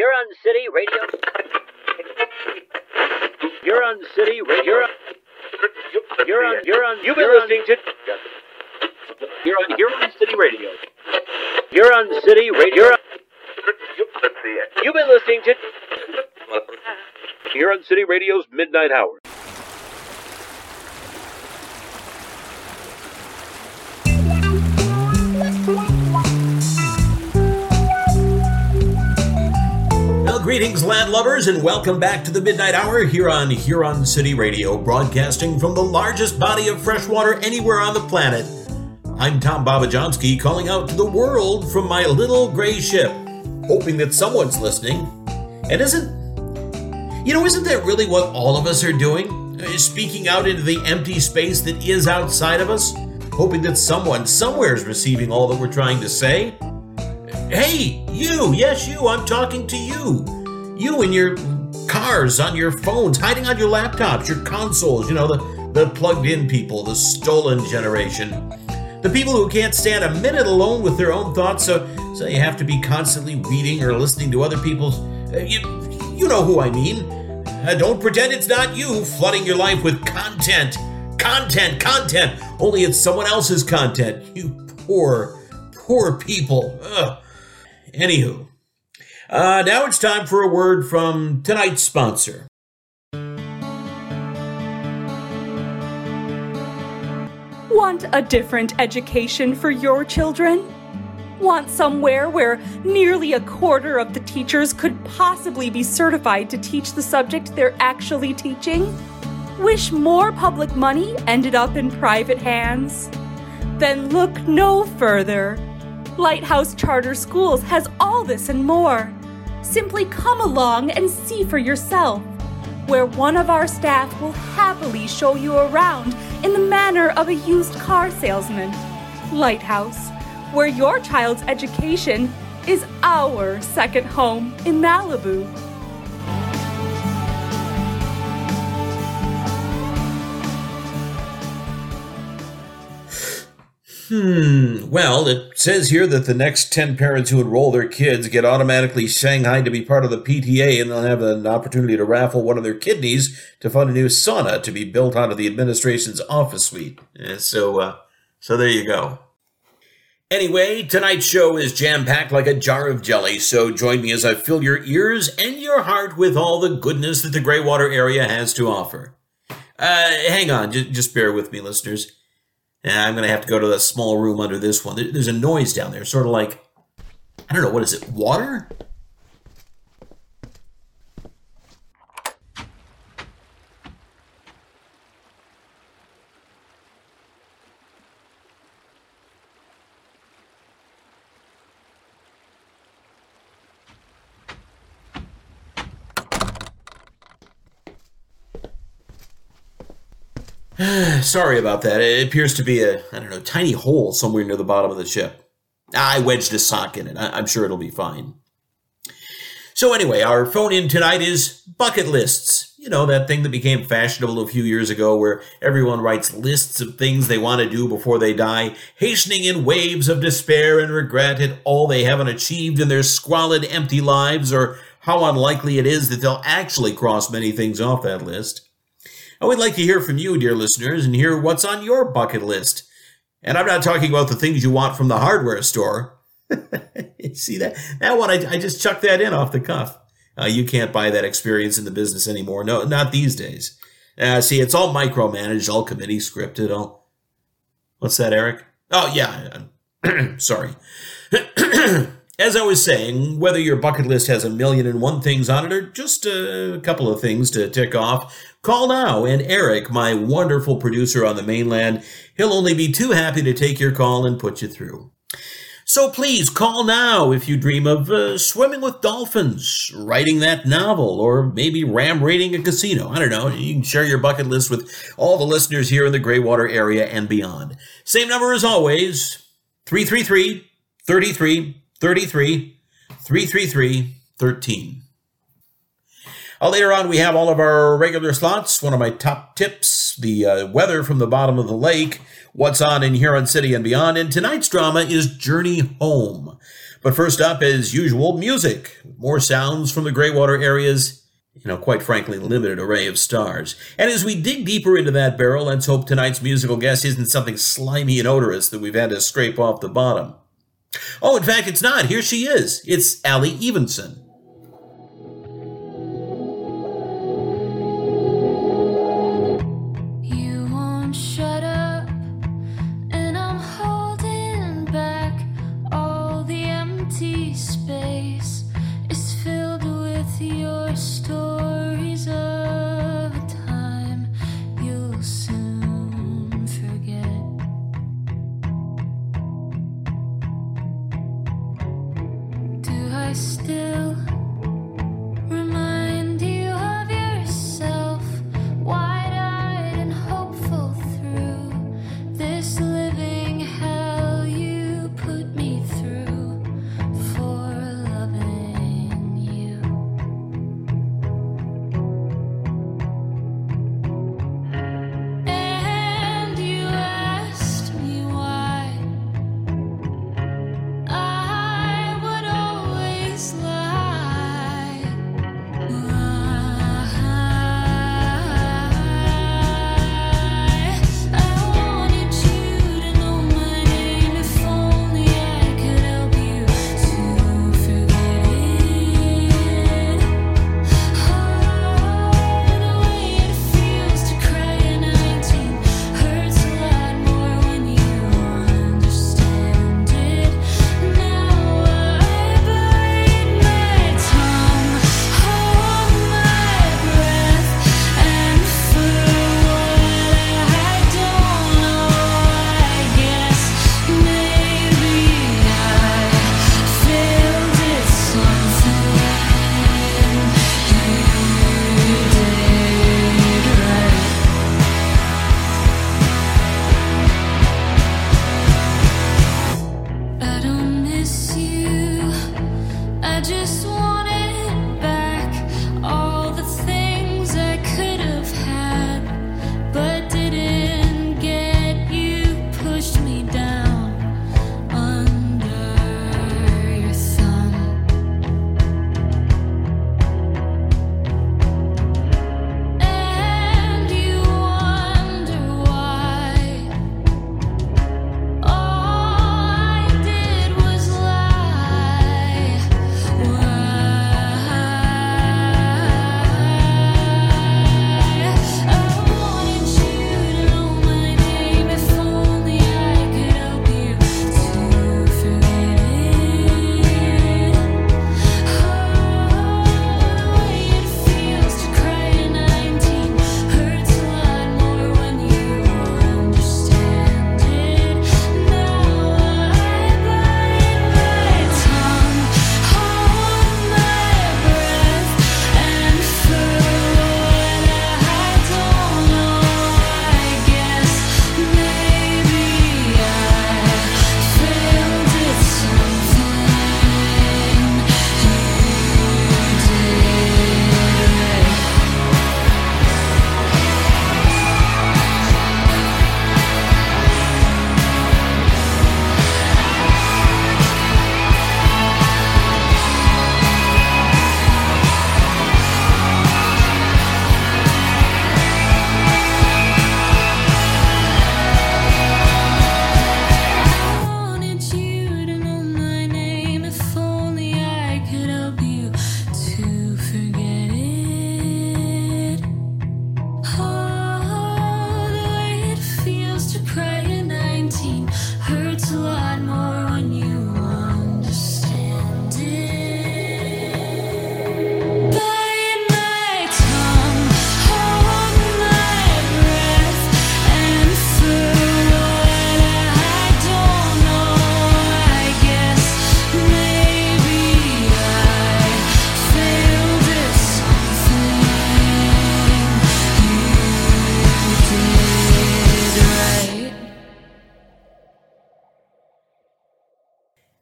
Huron City Radio. Huron City Radio. Huron, Huron, you've been listening to. Huron, Huron City Radio. Huron City Radio. You've been listening to. Huron City Radio's Midnite Hour. Greetings, landlubbers, and welcome back to the Midnite Hour here on Huron City Radio, broadcasting from the largest body of freshwater anywhere on the planet. I'm Tom Babajonski, calling out to the world from my little gray ship, hoping that someone's listening. And isn't, you know, isn't that really what all of us are doing? Uh, Speaking out into the empty space that is outside of us, hoping that someone somewhere is receiving all that we're trying to say? Hey, you, yes, you, I'm talking to you. You in your cars, on your phones, hiding on your laptops, your consoles, you know, the, the plugged in people, the stolen generation. The people who can't stand a minute alone with their own thoughts, so, so you have to be constantly reading or listening to other people's. Uh, you, you know who I mean. Uh, don't pretend it's not you flooding your life with content. Content, content. Only it's someone else's content. You poor, poor people. Ugh. Anywho, uh, now it's time for a word from tonight's sponsor. Want a different education for your children? Want somewhere where nearly a quarter of the teachers could possibly be certified to teach the subject they're actually teaching? Wish more public money ended up in private hands? Then look no further. Lighthouse Charter Schools has all this and more. Simply come along and see for yourself, where one of our staff will happily show you around in the manner of a used car salesman. Lighthouse, where your child's education is our second home in Malibu. Hmm, well, it says here that the next 10 parents who enroll their kids get automatically shanghaied to be part of the PTA and they'll have an opportunity to raffle one of their kidneys to fund a new sauna to be built onto the administration's office suite. Eh, So, uh, so there you go. Anyway, tonight's show is jam packed like a jar of jelly, so join me as I fill your ears and your heart with all the goodness that the Greywater area has to offer. Uh, hang on, just bear with me, listeners. Uh, I'm going to have to go to the small room under this one. There- There's a noise down there, sort of like, I don't know, what is it, water? Sorry about that. It appears to be a, I don't know, tiny hole somewhere near the bottom of the ship. I wedged a sock in it. I- I'm sure it'll be fine. So, anyway, our phone in tonight is bucket lists. You know, that thing that became fashionable a few years ago where everyone writes lists of things they want to do before they die, hastening in waves of despair and regret at all they haven't achieved in their squalid, empty lives or how unlikely it is that they'll actually cross many things off that list. I would like to hear from you, dear listeners, and hear what's on your bucket list. And I'm not talking about the things you want from the hardware store. See that that one? I, I just chucked that in off the cuff. Uh, you can't buy that experience in the business anymore. No, not these days. Uh, see, it's all micromanaged, all committee scripted. All what's that, Eric? Oh yeah, sorry. As I was saying, whether your bucket list has a million and one things on it or just a couple of things to tick off, call now. And Eric, my wonderful producer on the mainland, he'll only be too happy to take your call and put you through. So please call now if you dream of uh, swimming with dolphins, writing that novel, or maybe ram raiding a casino. I don't know. You can share your bucket list with all the listeners here in the Greywater area and beyond. Same number as always 333 33 33 333 13. Uh, later on, we have all of our regular slots. One of my top tips, the uh, weather from the bottom of the lake, what's on in Huron City and beyond. And tonight's drama is Journey Home. But first up, as usual, music. More sounds from the Greywater areas, you know, quite frankly, limited array of stars. And as we dig deeper into that barrel, let's hope tonight's musical guest isn't something slimy and odorous that we've had to scrape off the bottom. Oh, in fact, it's not. Here she is. It's Ally Evenson. miss you. I just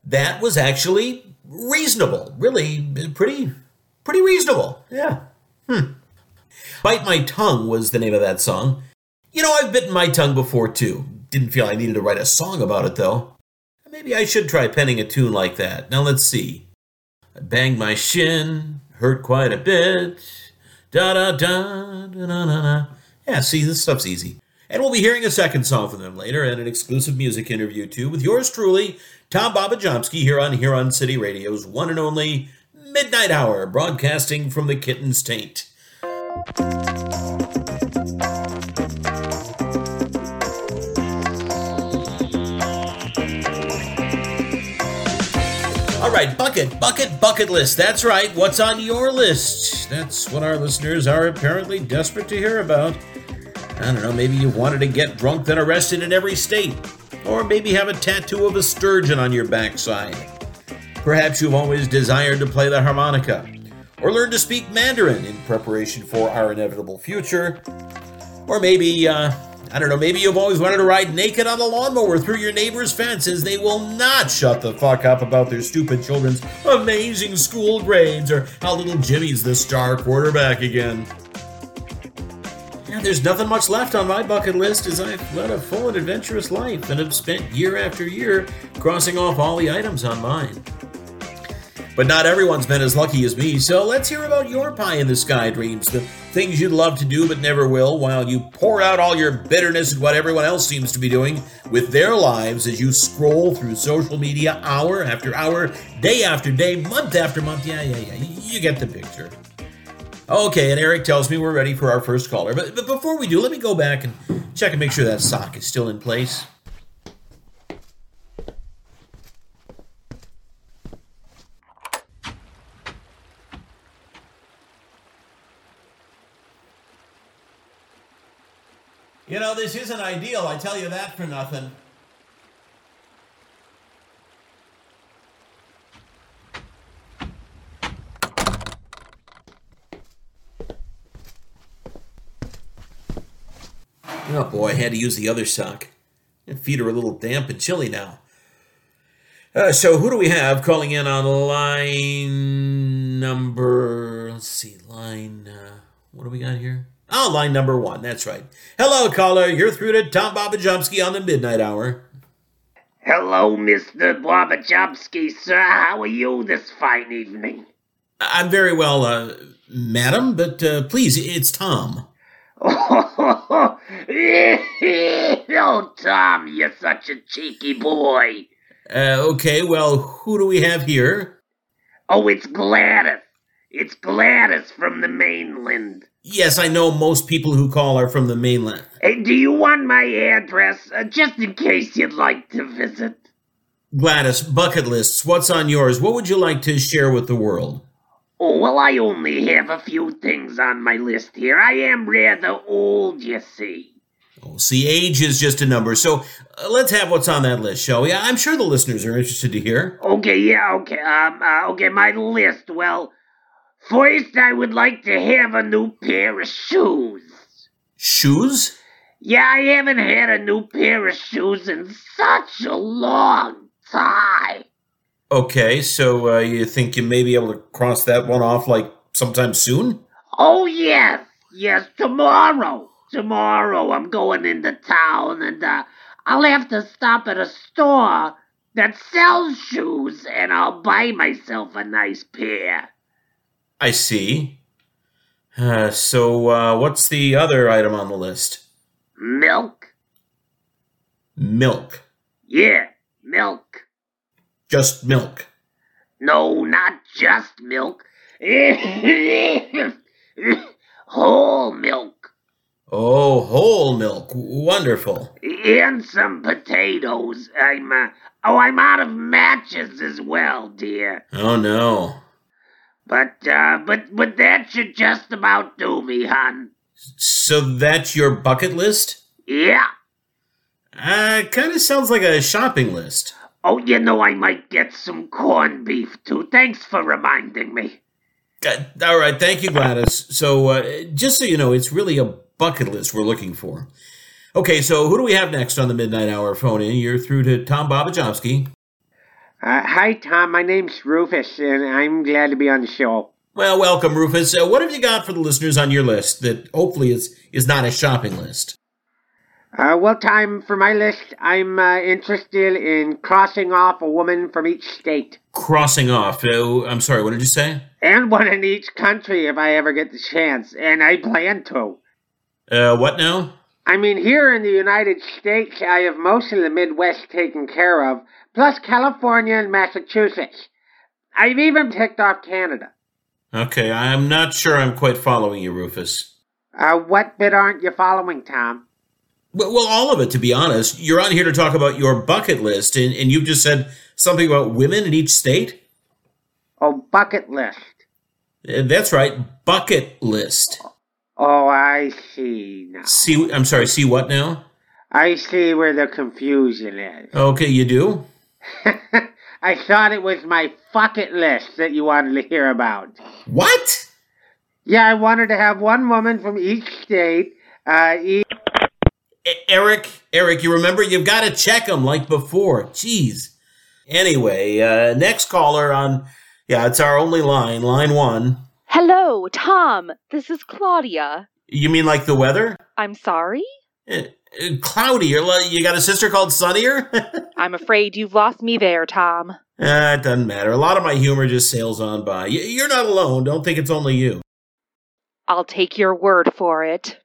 that was actually reasonable. Really, pretty, pretty reasonable. Yeah. Hmm. Bite My Tongue was the name of that song. You know, I've bitten my tongue before too. Didn't feel I needed to write a song about it though. Maybe I should try penning a tune like that. Now let's see. I banged my shin, hurt quite a bit. Da da da da da da. da. Yeah, see, this stuff's easy. And we'll be hearing a second song from them later and an exclusive music interview too with yours truly, Tom Babajomsky, here on Huron City Radio's one and only Midnite Hour, broadcasting from the Kitten's Taint. All right, bucket, bucket, bucket list. That's right. What's on your list? That's what our listeners are apparently desperate to hear about. I don't know, maybe you wanted to get drunk then arrested in every state. Or maybe have a tattoo of a sturgeon on your backside. Perhaps you've always desired to play the harmonica. Or learn to speak Mandarin in preparation for our inevitable future. Or maybe, uh, I don't know, maybe you've always wanted to ride naked on a lawnmower through your neighbor's fences. they will not shut the fuck up about their stupid children's amazing school grades or how little Jimmy's the star quarterback again. Yeah, there's nothing much left on my bucket list as I've led a full and adventurous life and have spent year after year crossing off all the items on mine. But not everyone's been as lucky as me, so let's hear about your pie in the sky dreams, the things you'd love to do but never will, while you pour out all your bitterness at what everyone else seems to be doing with their lives as you scroll through social media hour after hour, day after day, month after month. Yeah, yeah, yeah. You get the picture. Okay, and Eric tells me we're ready for our first caller. But, but before we do, let me go back and check and make sure that sock is still in place. You know, this isn't ideal, I tell you that for nothing. Oh boy, I had to use the other sock. My feet are a little damp and chilly now. Uh, so who do we have calling in on line number? Let's see, line. Uh, what do we got here? Oh, line number one. That's right. Hello, caller. You're through to Tom Babajomsky on the Midnite Hour. Hello, Mr. Blobachowski, sir. How are you this fine evening? I'm very well, uh, madam, but uh, please, it's Tom. oh, Tom, you're such a cheeky boy. Uh, okay, well, who do we have here? Oh, it's Gladys. It's Gladys from the mainland. Yes, I know most people who call are from the mainland. Hey, do you want my address, uh, just in case you'd like to visit? Gladys, bucket lists. What's on yours? What would you like to share with the world? Oh, well, I only have a few things on my list here. I am rather old, you see. Oh, see, age is just a number. So uh, let's have what's on that list, shall we? I'm sure the listeners are interested to hear. Okay, yeah, okay. Um, uh, okay, my list. Well, first I would like to have a new pair of shoes. Shoes? Yeah, I haven't had a new pair of shoes in such a long time. Okay, so uh, you think you may be able to cross that one off like sometime soon? Oh, yes, yes, tomorrow. Tomorrow I'm going into town and uh, I'll have to stop at a store that sells shoes and I'll buy myself a nice pair. I see. Uh, so, uh, what's the other item on the list? Milk? Milk. Yeah, milk. Just milk. No, not just milk. Whole milk. Oh, whole milk. Wonderful. And some potatoes. I'm, uh, oh, I'm out of matches as well, dear. Oh, no. But, uh, but, but that should just about do me, hon. So that's your bucket list? Yeah. Uh, kind of sounds like a shopping list. Oh, you know I might get some corned beef too. Thanks for reminding me. Uh, all right, thank you, Gladys. So, uh, just so you know, it's really a bucket list we're looking for. Okay, so who do we have next on the Midnite Hour phone in? You're through to Tom Babajomsky. Uh, hi, Tom. My name's Rufus, and I'm glad to be on the show. Well, welcome, Rufus. Uh, what have you got for the listeners on your list that hopefully is, is not a shopping list? Uh, well, time for my list. I'm uh, interested in crossing off a woman from each state. Crossing off. Uh, I'm sorry, what did you say? And one in each country if I ever get the chance, and I plan to. Uh, what now? I mean, here in the United States, I have most of the Midwest taken care of, plus California and Massachusetts. I've even ticked off Canada. Okay, I'm not sure I'm quite following you, Rufus. Uh, what bit aren't you following, Tom? Well, well, all of it, to be honest. You're on here to talk about your bucket list, and, and you've just said something about women in each state? Oh, bucket list. Uh, That's right, bucket list. Oh, I see now. See, I'm sorry, see what now? I see where the confusion is. Okay, you do? I thought it was my bucket list that you wanted to hear about. What? Yeah, I wanted to have one woman from each state, uh, each E- Eric, Eric, you remember you've got to check them like before. Jeez. Anyway, uh, next caller on, yeah, it's our only line, line one. Hello, Tom. This is Claudia. You mean like the weather? I'm sorry? Uh, uh, cloudy. You got a sister called Sunnier? I'm afraid you've lost me there, Tom. Uh, it doesn't matter. A lot of my humor just sails on by. You're not alone. Don't think it's only you. I'll take your word for it.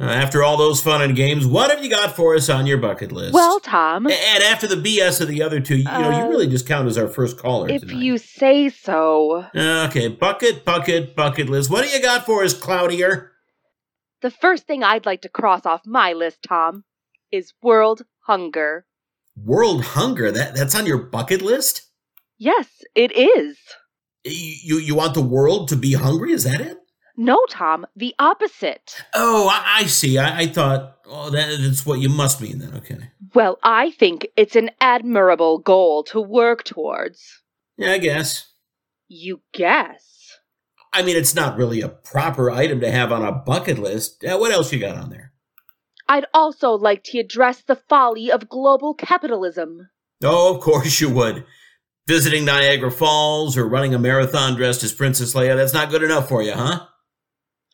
Uh, after all those fun and games, what have you got for us on your bucket list? Well, Tom, and after the BS of the other two, you, know, you Uh, really just count as our first caller. if tonight. you say so. Okay, bucket, bucket, bucket list. What do you got for us, Cloudier? The first thing I'd like to cross off my list, Tom, is world hunger. World hunger. That that's on your bucket list. Yes, it is. You, you want the world to be hungry? Is that it? No, Tom, the opposite. Oh, I, I see. I, I thought. Oh, that, that's what you must mean then. Okay. Well, I think it's an admirable goal to work towards. Yeah, I guess. You guess. I mean, it's not really a proper item to have on a bucket list. Uh, what else you got on there? I'd also like to address the folly of global capitalism. Oh, of course you would. Visiting Niagara Falls or running a marathon dressed as Princess Leia, that's not good enough for you, huh?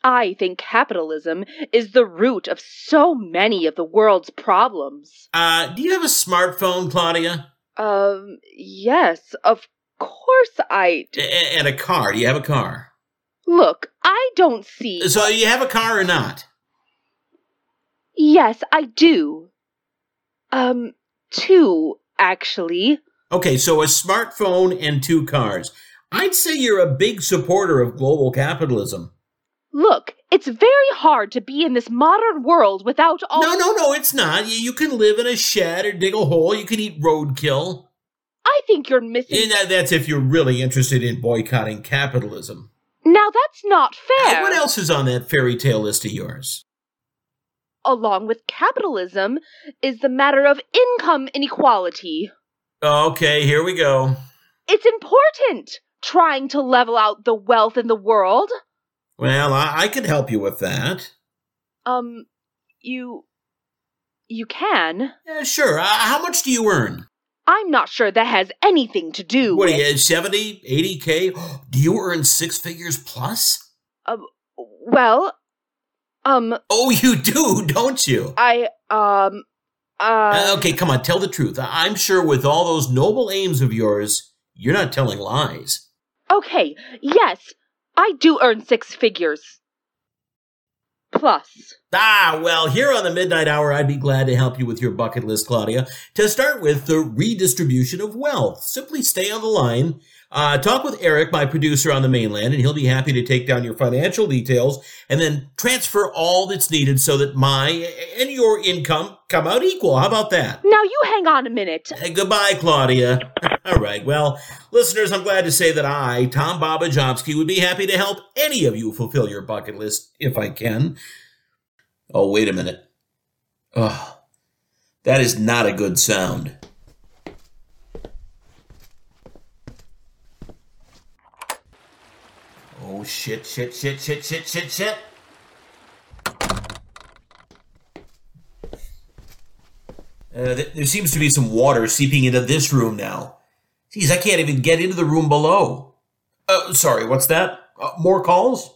I think capitalism is the root of so many of the world's problems. Uh, do you have a smartphone, Claudia? Um, yes, of course I do. And a car. Do you have a car? Look, I don't see. So you have a car or not? Yes, I do. Um, two, actually. Okay, so a smartphone and two cars. I'd say you're a big supporter of global capitalism. Look, it's very hard to be in this modern world without all. No, no, no, it's not. You, can live in a shed or dig a hole. You can eat roadkill. I think you're missing. And that- that's if you're really interested in boycotting capitalism. Now that's not fair. What else is on that fairy tale list of yours? Along with capitalism is the matter of income inequality. Okay, here we go. It's important trying to level out the wealth in the world. Well, I, I could help you with that. Um, you. You can. Yeah, sure. Uh, how much do you earn? I'm not sure that has anything to do What are with. you, 70, 80K? Do you earn six figures plus? Uh, Well, um, Oh, you do, don't you? I, um, uh. Uh, okay, come on, tell the truth. I- I'm sure with all those noble aims of yours, you're not telling lies. Okay, yes, I do earn six figures. Plus. Ah, well, here on the Midnite Hour, I'd be glad to help you with your bucket list, Claudia. To start with, the redistribution of wealth. Simply stay on the line. Uh, talk with Eric, my producer on the mainland, and he'll be happy to take down your financial details and then transfer all that's needed so that my and your income come out equal. How about that? Now you hang on a minute. Uh, goodbye, Claudia. All right. Well, listeners, I'm glad to say that I, Tom Babajomsky, would be happy to help any of you fulfill your bucket list if I can. Oh, wait a minute. Oh, that is not a good sound. Shit, shit, shit, shit, shit, shit, shit. Uh, th- there seems to be some water seeping into this room now. Geez, I can't even get into the room below. Oh, sorry, what's that? Uh, more calls?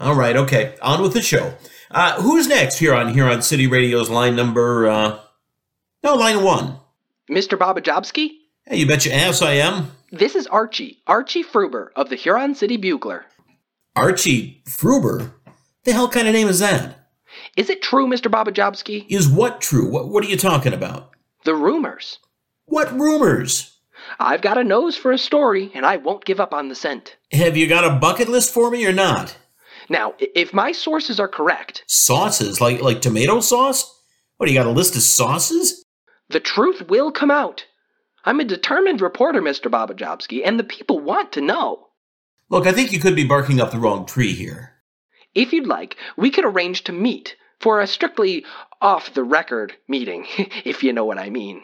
All right, okay. On with the show. Uh, who's next here on Huron City Radio's line number? Uh, no, line one. Mr. Babajobski? Hey, you bet your ass I am. This is Archie, Archie Fruber of the Huron City Bugler. Archie Fruber? The hell kind of name is that? Is it true, Mr. Babajobski? Is what true? What, what are you talking about? The rumors. What rumors? I've got a nose for a story, and I won't give up on the scent. Have you got a bucket list for me or not? Now, if my sources are correct, Sauces? Like like tomato sauce? What, do you got a list of sauces? the truth will come out. I'm a determined reporter, Mr. Babajobski, and the people want to know. Look, I think you could be barking up the wrong tree here. If you'd like, we could arrange to meet for a strictly off the record meeting, if you know what I mean.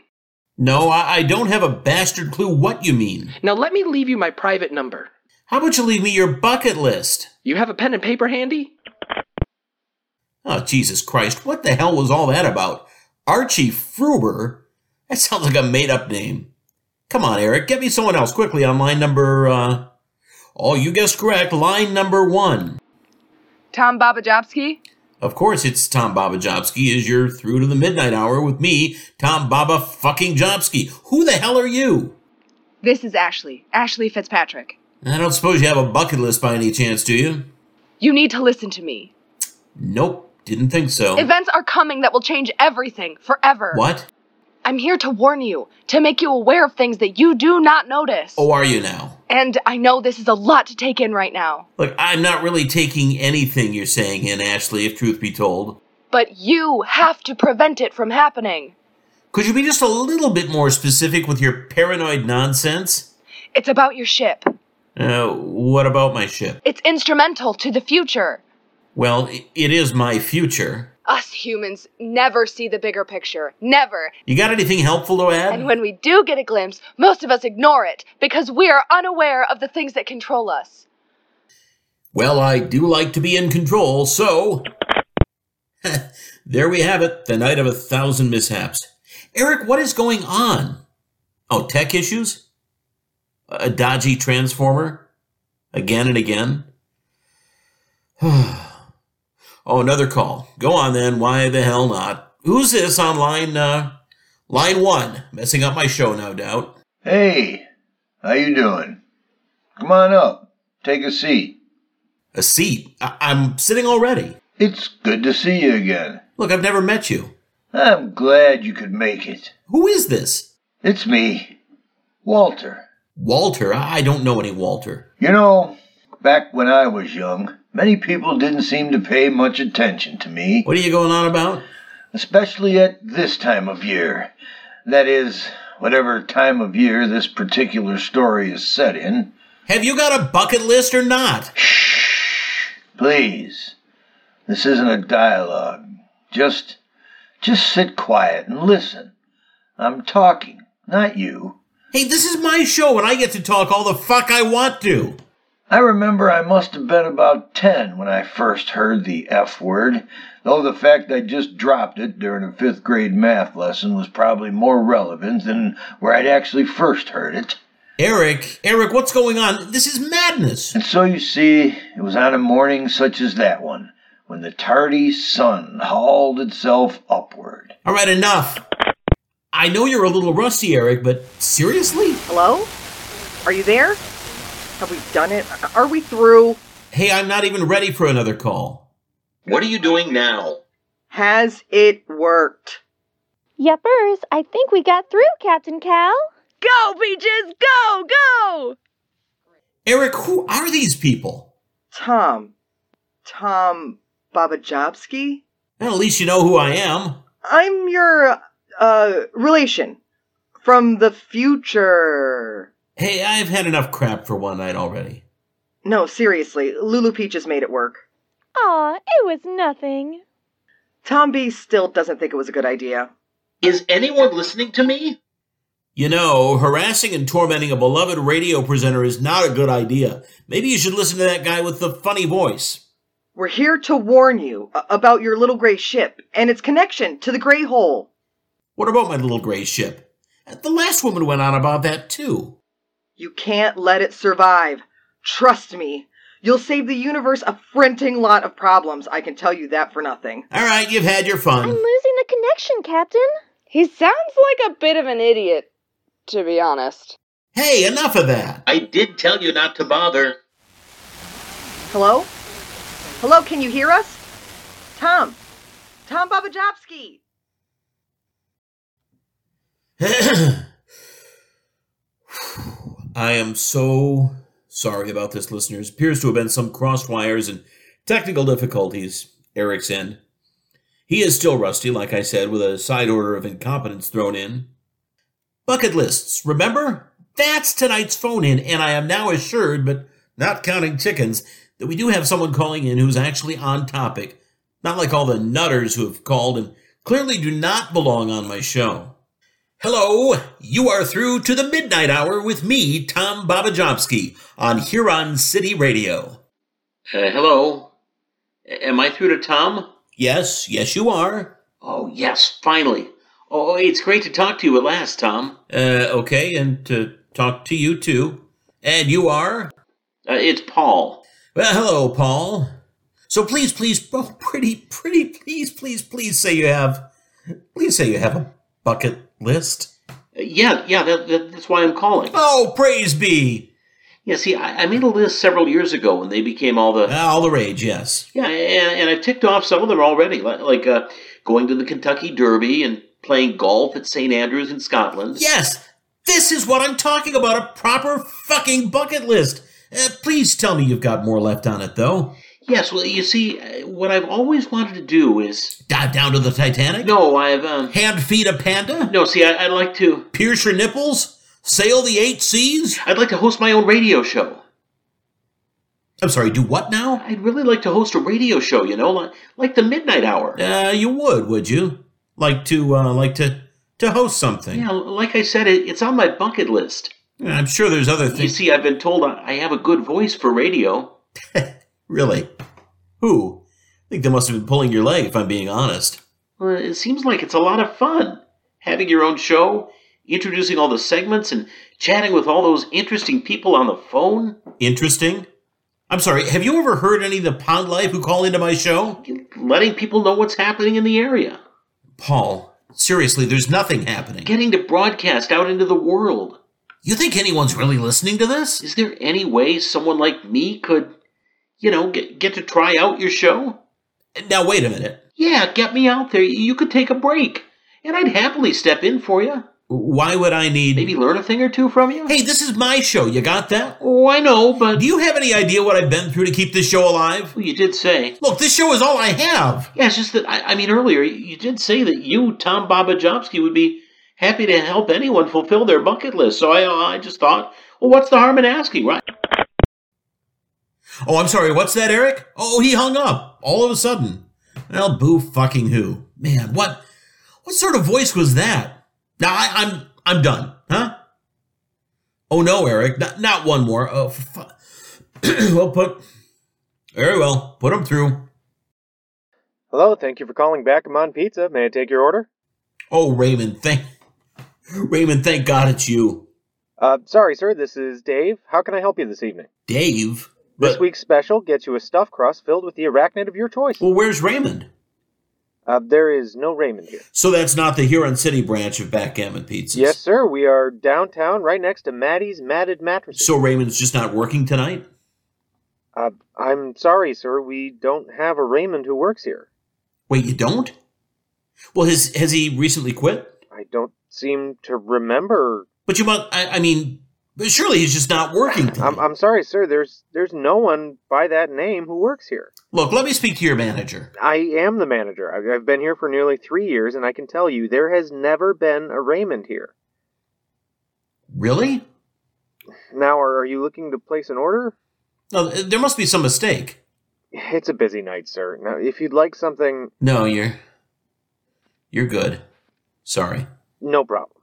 No, I, I don't have a bastard clue what you mean. Now, let me leave you my private number. How about you leave me your bucket list? You have a pen and paper handy? Oh, Jesus Christ, what the hell was all that about? Archie Fruber? That sounds like a made up name. Come on, Eric, get me someone else quickly on line number, uh. Oh, you guessed correct, line number one. Tom Babajobski? Of course, it's Tom Babajobski as you're through to the midnight hour with me, Tom Baba fucking Jobski. Who the hell are you? This is Ashley. Ashley Fitzpatrick. I don't suppose you have a bucket list by any chance, do you? You need to listen to me. Nope, didn't think so. Events are coming that will change everything forever. What? I'm here to warn you, to make you aware of things that you do not notice. Oh, are you now? And I know this is a lot to take in right now, Look, I'm not really taking anything you're saying in, Ashley, if truth be told. but you have to prevent it from happening. Could you be just a little bit more specific with your paranoid nonsense? It's about your ship. Uh, what about my ship? It's instrumental to the future. Well, it is my future. Us humans never see the bigger picture. Never. You got anything helpful to add? And when we do get a glimpse, most of us ignore it because we are unaware of the things that control us. Well, I do like to be in control, so. there we have it, the night of a thousand mishaps. Eric, what is going on? Oh, tech issues? A dodgy transformer? Again and again? oh, another call. Go on then, why the hell not? Who's this on line, uh, line one? Messing up my show, no doubt. Hey, how you doing? Come on up. Take a seat. A seat? I- I'm sitting already. It's good to see you again. Look, I've never met you. I'm glad you could make it. Who is this? It's me, Walter. Walter? I I don't know any Walter. You know, back when I was young, many people didn't seem to pay much attention to me, What are you going on about? especially at this time of year. That is, whatever time of year this particular story is set in. Have you got a bucket list or not? Shh! Please. This isn't a dialogue. Just just sit quiet and listen. I'm talking, not you. Hey, this is my show and I get to talk all the fuck I want to. I remember I must have been about 10 when I first heard the F word, though the fact I just dropped it during a fifth grade math lesson was probably more relevant than where I'd actually first heard it. Eric, Eric, what's going on? This is madness. And so you see, it was on a morning such as that one, when the tardy sun hauled itself upward. All right, enough. I know you're a little rusty, Eric, but seriously? Hello? Are you there? Have we done it? Are we through? Hey, I'm not even ready for another call. What are you doing now? Has it worked? Yuppers, I think we got through, Captain Cal. Go, Peaches! Go! Go! Eric, who are these people? Tom. Tom Babajobski? Well, at least you know who I am. I'm your, uh, relation. From the future. Hey, I've had enough crap for one night already. No, seriously, Lulu Peaches made it work. Aw, it was nothing. Tom B still doesn't think it was a good idea. Is anyone listening to me? You know, harassing and tormenting a beloved radio presenter is not a good idea. Maybe you should listen to that guy with the funny voice. We're here to warn you about your little gray ship and its connection to the gray hole. What about my little gray ship? The last woman went on about that too. You can't let it survive. Trust me. You'll save the universe a frenting lot of problems, I can tell you that for nothing. All right, you've had your fun. I'm losing the connection, Captain. He sounds like a bit of an idiot, to be honest. Hey, enough of that. I did tell you not to bother. Hello? Hello, can you hear us? Tom. Tom Babajowski. I am so sorry about this, listeners. Appears to have been some crosswires and technical difficulties, Eric's end. He is still rusty, like I said, with a side order of incompetence thrown in. Bucket lists, remember? That's tonight's phone in, and I am now assured, but not counting chickens, that we do have someone calling in who's actually on topic, not like all the nutters who have called and clearly do not belong on my show. Hello, you are through to the midnight hour with me, Tom Babajowski, on Huron City Radio. Uh, hello. Am I through to Tom? Yes, yes, you are. Oh, yes, finally. Oh, it's great to talk to you at last, Tom. Uh, okay, and to talk to you too. And you are? Uh, it's Paul. Well, hello, Paul. So please, please, oh, pretty, pretty, please, please, please say you have, please say you have a bucket list. Yeah, yeah, that, that, that's why I'm calling. Oh, praise be. Yeah, see, I, I made a list several years ago when they became all the. All the rage, yes. Yeah, and, and I've ticked off some of them already, like, like uh, going to the Kentucky Derby and playing golf at St. Andrews in Scotland. Yes, this is what I'm talking about a proper fucking bucket list. Uh, please tell me you've got more left on it, though. Yes, well, you see, uh, what I've always wanted to do is. Dive down to the Titanic? No, I've. Um, Hand feed a panda? no, see, I, I'd like to. Pierce your nipples? Sail the eight seas? I'd like to host my own radio show. I'm sorry, do what now? I'd really like to host a radio show, you know, like, like the Midnite Hour. Uh, you would, would you? Like to, uh, like to, to host something? Yeah, like I said, it, it's on my bucket list. Yeah, I'm sure there's other things. You see, I've been told I I have a good voice for radio. Really? Who? I think they must have been pulling your leg, if I'm being honest. Well, it seems like it's a lot of fun. Having your own show, introducing all the segments, and chatting with all those interesting people on the phone. Interesting. I'm sorry, have you ever heard any of the pond life who call into my show? Letting people know what's happening in the area. Paul, seriously, there's nothing happening. Getting to broadcast out into the world. You think anyone's really listening to this? Is there any way someone like me could, you know, get, get to try out your show? Now, wait a minute. Yeah, get me out there. You could take a break. And I'd happily step in for you. Why would I need. Maybe learn a thing or two from you. Hey, this is my show, you got that? Oh, I know, but. Do you have any idea what I've been through to keep this show alive? Well, you did say. Look, this show is all I have. Yeah, it's just that, I, I mean, earlier, you did say that you, Tom Babajowski, would be happy to help anyone fulfill their bucket list. So I, uh, I just thought, well, what's the harm in asking, right? Oh, I'm sorry, what's that, Eric? Oh, he hung up all of a sudden. Well, boo fucking who. Man, what what sort of voice was that? Now I, I'm I'm done, huh? Oh no, Eric, not, not one more. Oh, for fu- well, put very well. Put him through. Hello, thank you for calling back. I'm on Pizza. May I take your order? Oh, Raymond, thank Raymond, thank God it's you, Uh, sorry, sir, this is Dave. How can I help you this evening? Dave. This But week's special gets you a stuffed crust filled with the arachnid of your choice. well, where's Raymond? Uh, there is no Raymond here. So that's not the Huron City branch of Backgammon Pizzas. Yes, sir, we are downtown right next to Maddie's Matted Mattresses. So Raymond's just not working tonight. Uh, I'm sorry, sir, we don't have a Raymond who works here. Wait, you don't? Well, has has he recently quit? I don't seem to remember. But you must. I, I mean, surely he's just not working. I'm, I'm sorry, sir, there's there's no one by that name who works here. Look, let me speak to your manager. I am the manager. I've, I've been here for nearly three years, and I can tell you there has never been a Raymond here. Really? Now, are, are you looking to place an order? No, there must be some mistake. It's a busy night, sir. Now, if you'd like something, No, you're you're good. Sorry. no problem.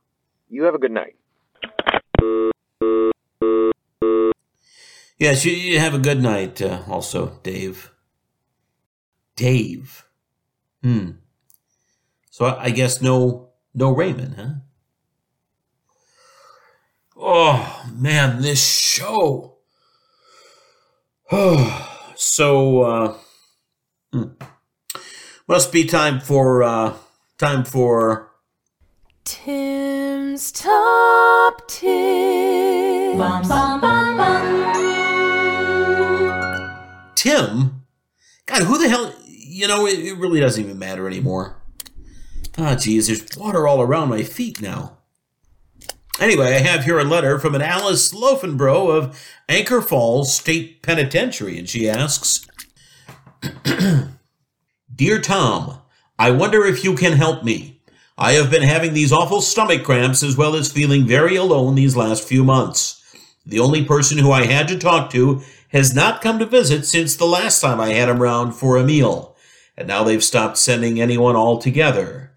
You have a good night. Yes, you, you have a good night. Uh, also, Dave. Dave. Hmm. So I, I guess no no Raymond, huh? Oh man, this show. Oh, so, uh, hmm. must be time for, uh, time for. Tim's top tips. Tim? God, who the hell? You know, it, it really doesn't even matter anymore. Ah, geez, there's water all around my feet now. Anyway, I have here a letter from an Alice Loafenbro of Anchor Falls State Penitentiary, and she asks Dear Tom, I wonder if you can help me. I have been having these awful stomach cramps as well as feeling very alone these last few months. The only person who I had to talk to has not come to visit since the last time I had him round for a meal, and now they've stopped sending anyone altogether.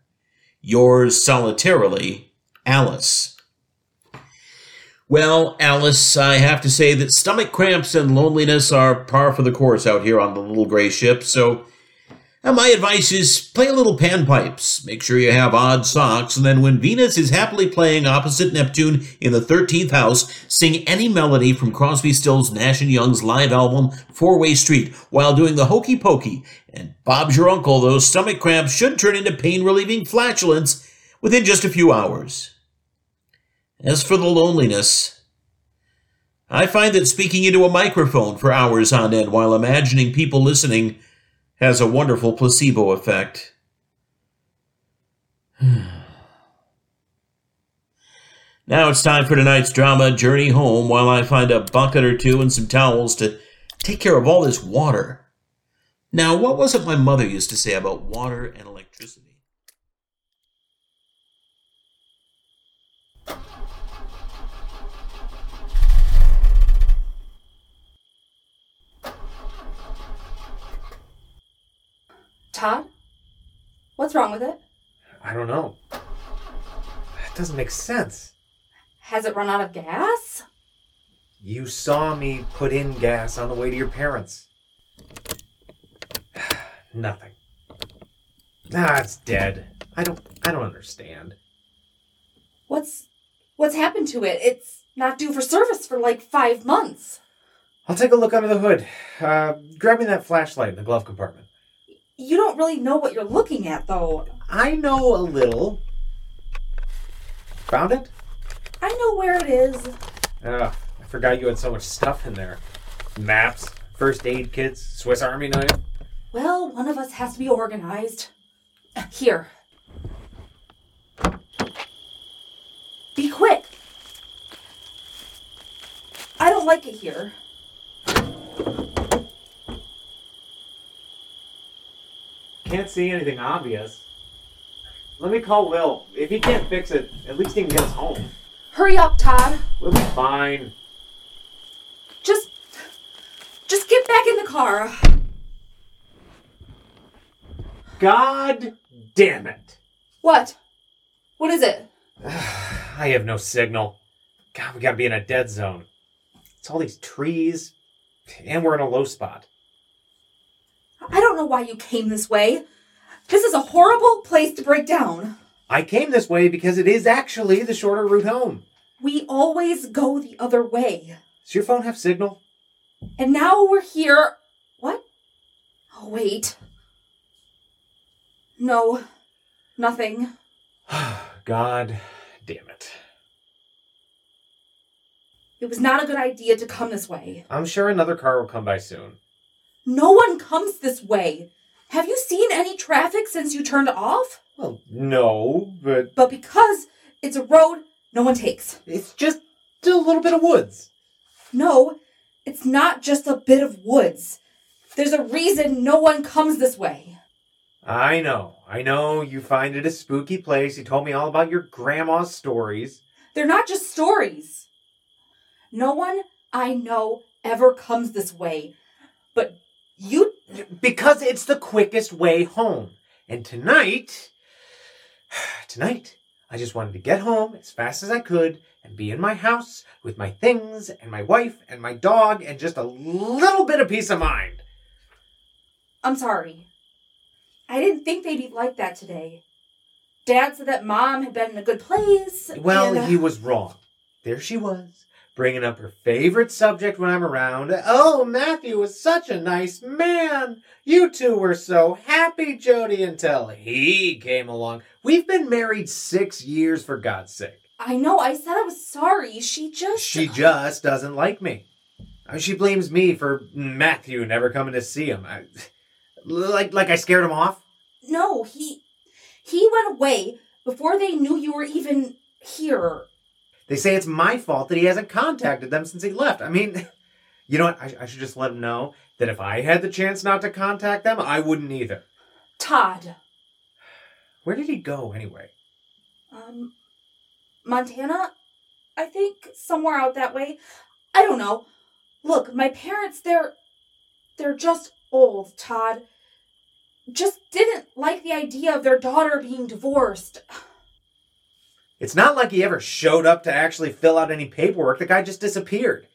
Yours solitarily, Alice. Well, Alice, I have to say that stomach cramps and loneliness are par for the course out here on the little gray ship, so uh, my advice is play a little panpipes. Make sure you have odd socks, and then when Venus is happily playing opposite Neptune in the 13th house, sing any melody from Crosby, Stills, Nash & Young's live album, Four Way Street, while doing the hokey pokey. And Bob's your uncle, those stomach cramps should turn into pain-relieving flatulence within just a few hours. As for the loneliness, I find that speaking into a microphone for hours on end while imagining people listening has a wonderful placebo effect. now it's time for tonight's drama, Journey Home, while I find a bucket or two and some towels to take care of all this water. Now, what was it my mother used to say about water and electricity? Todd? What's wrong with it? I don't know. That doesn't make sense. Has it run out of gas? You saw me put in gas on the way to your parents. Nothing. Ah, it's dead. I don't I don't understand. What's what's happened to it? It's not due for service for like five months. I'll take a look under the hood. Uh, grab me that flashlight in the glove compartment. You don't really know what you're looking at, though. I know a little. Found it? I know where it is. Ugh, I forgot you had so much stuff in there. Maps, first aid kits, Swiss Army knife. Well, one of us has to be organized. Here. Be quick. I don't like it here. Can't see anything obvious. Let me call Will. If he can't fix it, at least he can get us home. Hurry up, Todd. We'll be fine. Just. Just get back in the car. God damn it. What? What is it? I have no signal. God, we gotta be in a dead zone. It's all these trees, and we're in a low spot. I don't know why you came this way. This is a horrible place to break down. I came this way because it is actually the shorter route home. We always go the other way. Does your phone have signal? And now we're here. What? Oh, wait. No, nothing. God damn it. It was not a good idea to come this way. I'm sure another car will come by soon. No one comes this way. Have you seen any traffic since you turned off? Well, no, but. But because it's a road no one takes. It's just a little bit of woods. No, it's not just a bit of woods. There's a reason no one comes this way. I know. I know you find it a spooky place. You told me all about your grandma's stories. They're not just stories. No one I know ever comes this way. But you. Because it's the quickest way home. And tonight. Tonight, I just wanted to get home as fast as I could and be in my house with my things and my wife and my dog and just a little bit of peace of mind. I'm sorry. I didn't think they'd be like that today. Dad said that mom had been in a good place. Well, and, uh, he was wrong. There she was, bringing up her favorite subject when I'm around. Oh, Matthew was such a nice man. You two were so happy, Jody, until he came along. We've been married six years, for God's sake. I know, I said I was sorry. She just. She just doesn't like me. She blames me for Matthew never coming to see him. I, like, like I scared him off. No, he. He went away before they knew you were even here. They say it's my fault that he hasn't contacted them since he left. I mean, you know what? I, I should just let him know that if I had the chance not to contact them, I wouldn't either. Todd. Where did he go anyway? Um. Montana? I think somewhere out that way. I don't know. Look, my parents, they're. They're just old, Todd. Just didn't like the idea of their daughter being divorced. It's not like he ever showed up to actually fill out any paperwork. The guy just disappeared.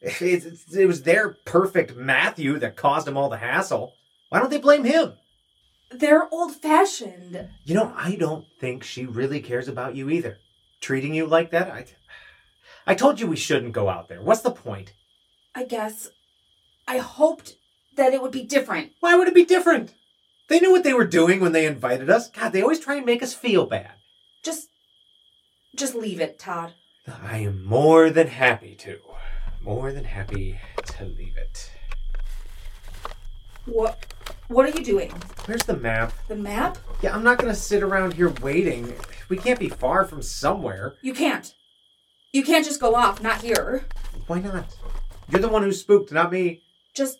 It was their perfect Matthew that caused him all the hassle. Why don't they blame him? They're old fashioned. You know, I don't think she really cares about you either. Treating you like that, I, I told you we shouldn't go out there. What's the point? I guess. I hoped that it would be different. Why would it be different? They knew what they were doing when they invited us. God, they always try and make us feel bad. Just. Just leave it, Todd. I am more than happy to. More than happy to leave it. What. What are you doing? Where's the map? The map? Yeah, I'm not gonna sit around here waiting. We can't be far from somewhere. You can't. You can't just go off, not here. Why not? You're the one who spooked, not me. Just.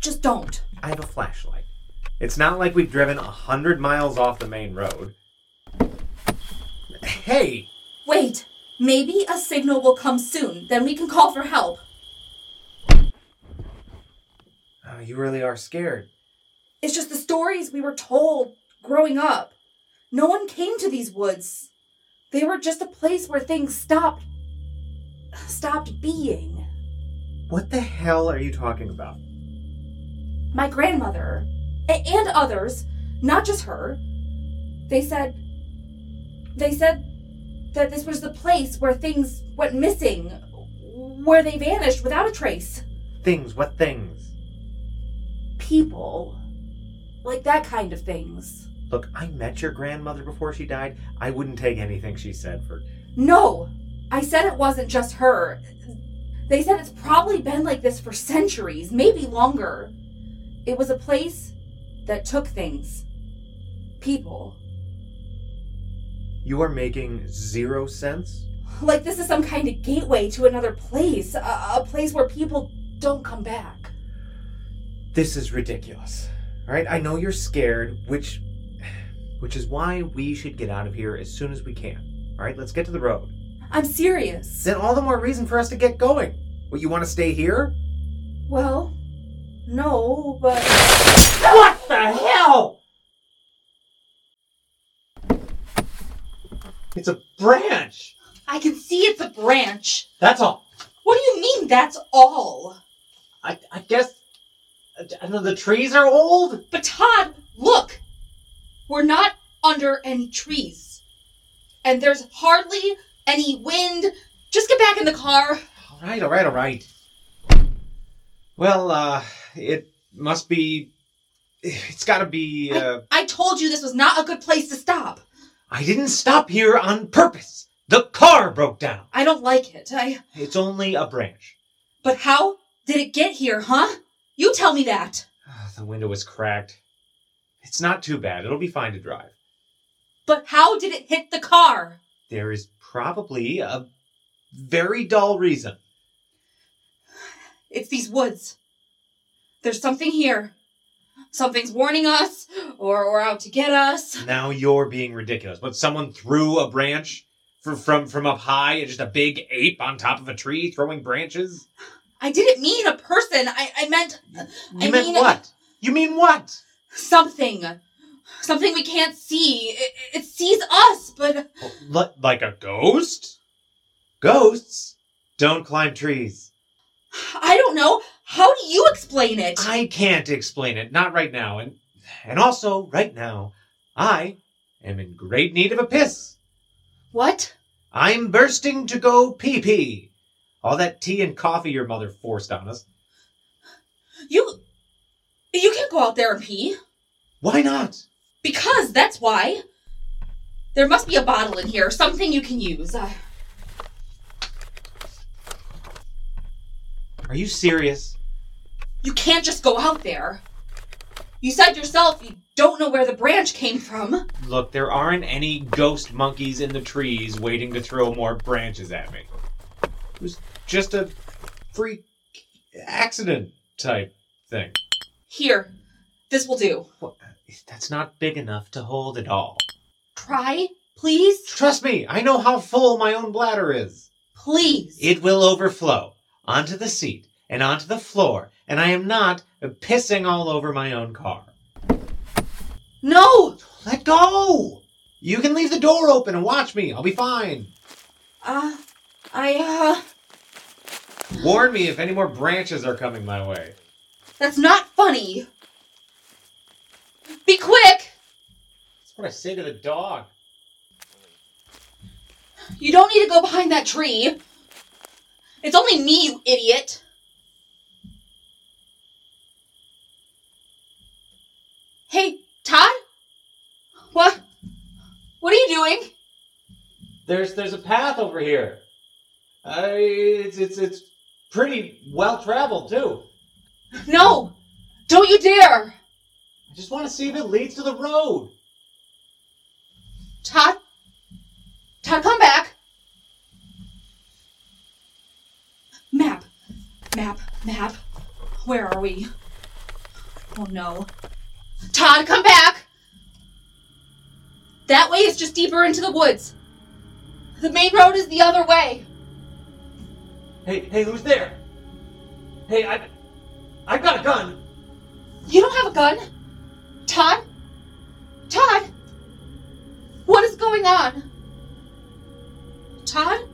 Just don't. I have a flashlight. It's not like we've driven a hundred miles off the main road. Hey! Wait. Maybe a signal will come soon. Then we can call for help. Oh, you really are scared. It's just the stories we were told growing up. No one came to these woods. They were just a place where things stopped. stopped being. What the hell are you talking about? My grandmother, and others, not just her, they said. They said that this was the place where things went missing, where they vanished without a trace. Things, what things? People. Like that kind of things. Look, I met your grandmother before she died. I wouldn't take anything she said for. No! I said it wasn't just her. They said it's probably been like this for centuries, maybe longer. It was a place that took things. People. You are making zero sense? Like this is some kind of gateway to another place, a, a place where people don't come back. This is ridiculous. All right, I know you're scared, which which is why we should get out of here as soon as we can. All right, let's get to the road. I'm serious. Then all the more reason for us to get going. What, you want to stay here? Well, no, but. What the hell? It's a branch. I can see it's a branch. That's all. What do you mean that's all? I, I guess I know the trees are old. But Todd, look! We're not under any trees. And there's hardly any wind. Just get back in the car. All right, all right, all right. Well, uh, it must be. It's got to be. Uh, I told you this was not a good place to stop. I didn't stop here on purpose. The car broke down. I don't like it. I. It's only a branch. But how did it get here, huh? You tell me that. Ah, the window was cracked. It's not too bad. It'll be fine to drive. But how did it hit the car? There is probably a very dull reason. It's these woods. There's something here. Something's warning us, or, or out to get us. Now you're being ridiculous. But someone threw a branch from from, from up high, and just a big ape on top of a tree throwing branches. I didn't mean a person. I, I meant. You I meant mean, what? You mean what? Something. Something we can't see. It, it sees us, but. Li- like a ghost? Ghosts don't climb trees. I don't know. How do you explain it? I can't explain it, not right now. And and also, right now, I am in great need of a piss. What? I'm bursting to go pee pee. All that tea and coffee your mother forced on us. You. You can't go out there and pee. Why not? Because that's why. There must be a bottle in here, something you can use. Uh, Are you serious? You can't just go out there. You said yourself you don't know where the branch came from. Look, there aren't any ghost monkeys in the trees waiting to throw more branches at me. It was just a freak accident type thing. Here, this will do. That's not big enough to hold it all. Try, please? Trust me, I know how full my own bladder is. Please. It will overflow onto the seat and onto the floor, and I am not pissing all over my own car. No! Let go! You can leave the door open and watch me. I'll be fine. Uh, I, uh. Warn me if any more branches are coming my way. That's not funny. Be quick! That's what I say to the dog. You don't need to go behind that tree. It's only me, you idiot. Hey, Todd? What? What are you doing? There's there's a path over here. Uh, it's it's it's pretty well traveled too. No! Don't you dare! I just want to see if it leads to the road. Todd? Todd, come back! Map. Map. Map. Where are we? Oh no. Todd, come back! That way is just deeper into the woods. The main road is the other way. Hey hey, who's there? Hey, I I've got a gun. You don't have a gun? Todd? Todd? What is going on? Todd?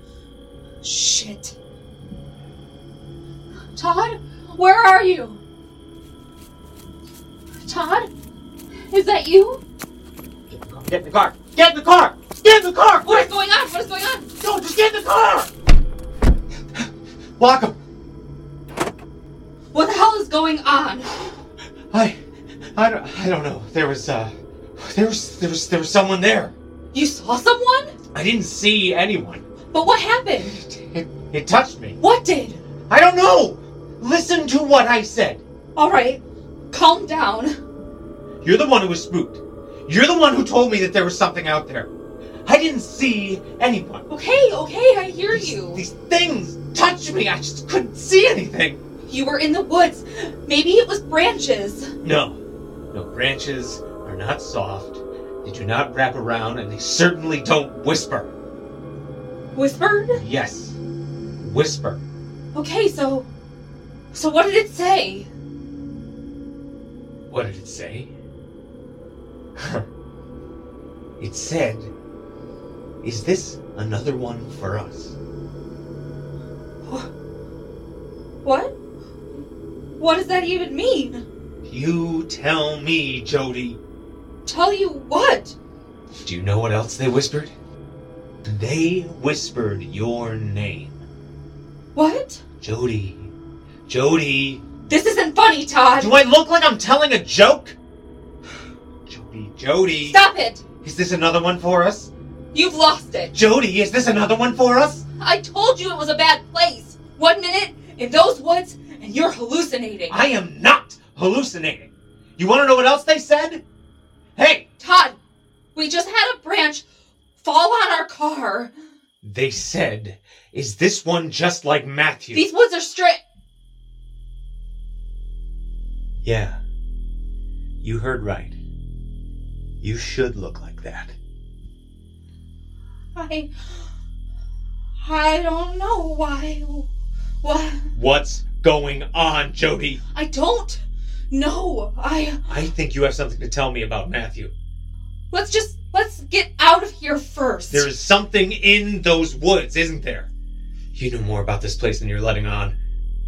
Shit. Todd? Where are you? Todd? Is that you? Get in the car. Get in the car. Get in the car. What is going on? What is going on? No, just get in the car. Lock him. What the hell is going on? I I don't I don't know. There was uh there was there was there was someone there. You saw someone? I didn't see anyone. But what happened? It, it touched me. What did? I don't know. Listen to what I said. Alright, calm down. You're the one who was spooked. You're the one who told me that there was something out there. I didn't see anyone. Okay, okay, I hear you. These things touched me. I just couldn't see anything. You were in the woods. Maybe it was branches. No. No, branches are not soft. They do not wrap around, and they certainly don't whisper. Whispered? Yes. Whisper. Okay, so. So what did it say? What did it say? it said, Is this another one for us? What? What does that even mean? You tell me, Jody. Tell you what? Do you know what else they whispered? They whispered your name. What? Jody. Jody. This isn't funny, Todd. Do I look like I'm telling a joke? Jody, Jody. Stop it! Is this another one for us? You've lost it. Jody, is this another one for us? I told you it was a bad place. One minute in those woods, and you're hallucinating. I am not hallucinating. You want to know what else they said? Hey! Todd, we just had a branch fall on our car. They said, Is this one just like Matthew? These woods are straight. Yeah. You heard right. You should look like that. I. I don't know why. What? What's going on, Jody? I don't know. I. I think you have something to tell me about Matthew. Let's just. Let's get out of here first. There is something in those woods, isn't there? You know more about this place than you're letting on.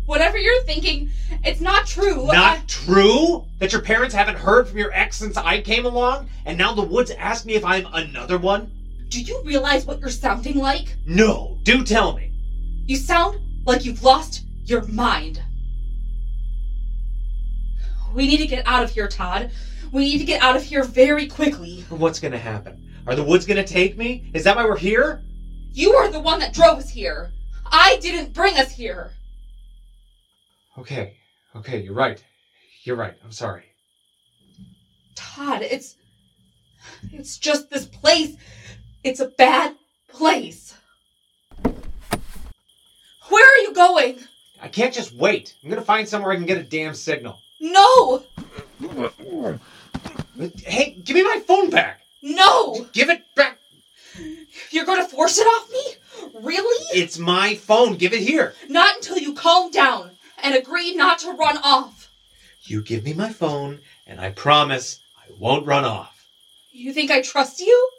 Whatever you're thinking, it's not true. Not I- true? That your parents haven't heard from your ex since I came along? And now the woods ask me if I'm another one? Do you realize what you're sounding like? No, do tell me. You sound like you've lost your mind. We need to get out of here, Todd. We need to get out of here very quickly. What's gonna happen? Are the woods gonna take me? Is that why we're here? You are the one that drove us here. I didn't bring us here. Okay, okay, you're right. You're right. I'm sorry. Todd, it's. It's just this place. It's a bad place. Where are you going? I can't just wait. I'm gonna find somewhere I can get a damn signal. No! Hey, give me my phone back! No! Give it back! You're to force it off me? Really? It's my phone. Give it here. Not until you calm down and agreed not to run off. You give me my phone, and I promise I won't run off. You think I trust you?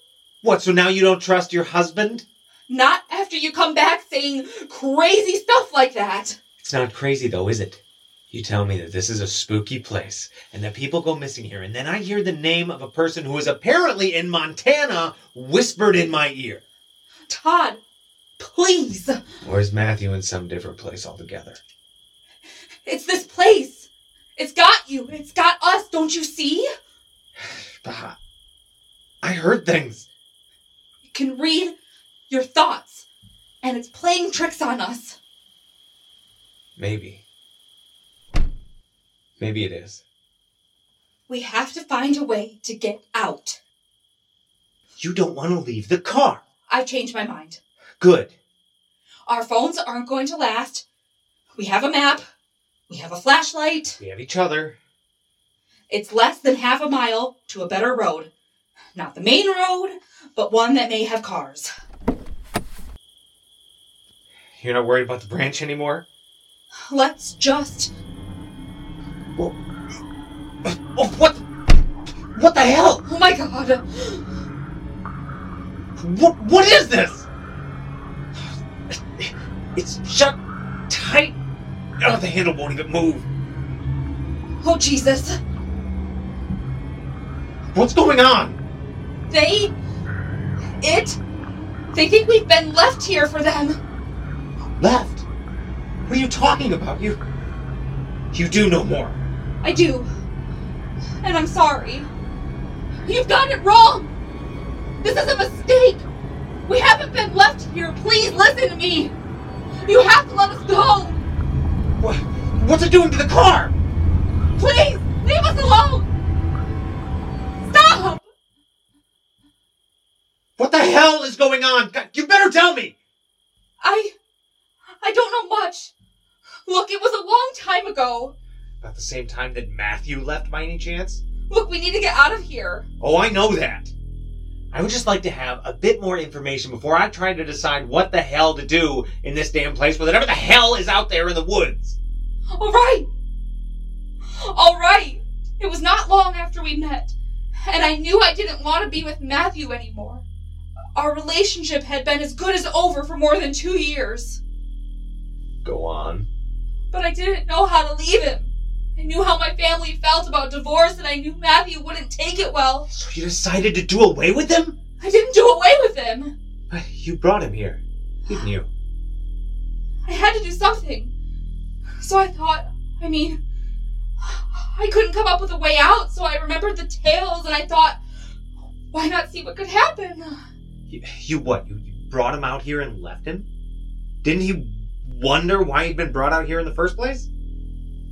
What, so now you don't trust your husband? Not after you come back saying crazy stuff like that. It's not crazy, though, is it? You tell me that this is a spooky place and that people go missing here, and then I hear the name of a person who is apparently in Montana whispered in my ear. Todd, please. Or is Matthew in some different place altogether? It's this place. It's got you. It's got us. Don't you see? Bah, I heard things. You can read your thoughts, and it's playing tricks on us. Maybe. Maybe it is. We have to find a way to get out. You don't want to leave the car. I've changed my mind. Good. Our phones aren't going to last. We have a map. We have a flashlight. We have each other. It's less than half a mile to a better road. Not the main road, but one that may have cars. You're not worried about the branch anymore? Let's just. Oh, what? What the hell? Oh my god! What? What is this? It's shut tight. Oh, the handle won't even move. Oh Jesus! What's going on? They. It. They think we've been left here for them. Left? What are you talking about? You. You do know more. I do. And I'm sorry. You've got it wrong! This is a mistake! We haven't been left here. Please listen to me! You have to let us go! What? What's it doing to the car? Please! Leave us alone! Stop! What the hell is going on? God, You better tell me! I. I don't know much. Look, it was a long time ago. About the same time that Matthew left by any chance? Look, we need to get out of here. Oh, I know that. I would just like to have a bit more information before I try to decide what the hell to do in this damn place with whatever the hell is out there in the woods. All right. All right. It was not long after we met, and I knew I didn't want to be with Matthew anymore. Our relationship had been as good as over for more than two years, Go on. but I didn't know how to leave him. I knew how my family felt about divorce, and I knew Matthew wouldn't take it well. So you decided to do away with him? I didn't do away with him. But you brought him here, didn't you? I had to do something. So I thought, I mean, I couldn't come up with a way out, so I remembered the tales and I thought, why not see what could happen? You, you what? You, you brought him out here and left him? Didn't he wonder why he'd been brought out here in the first place?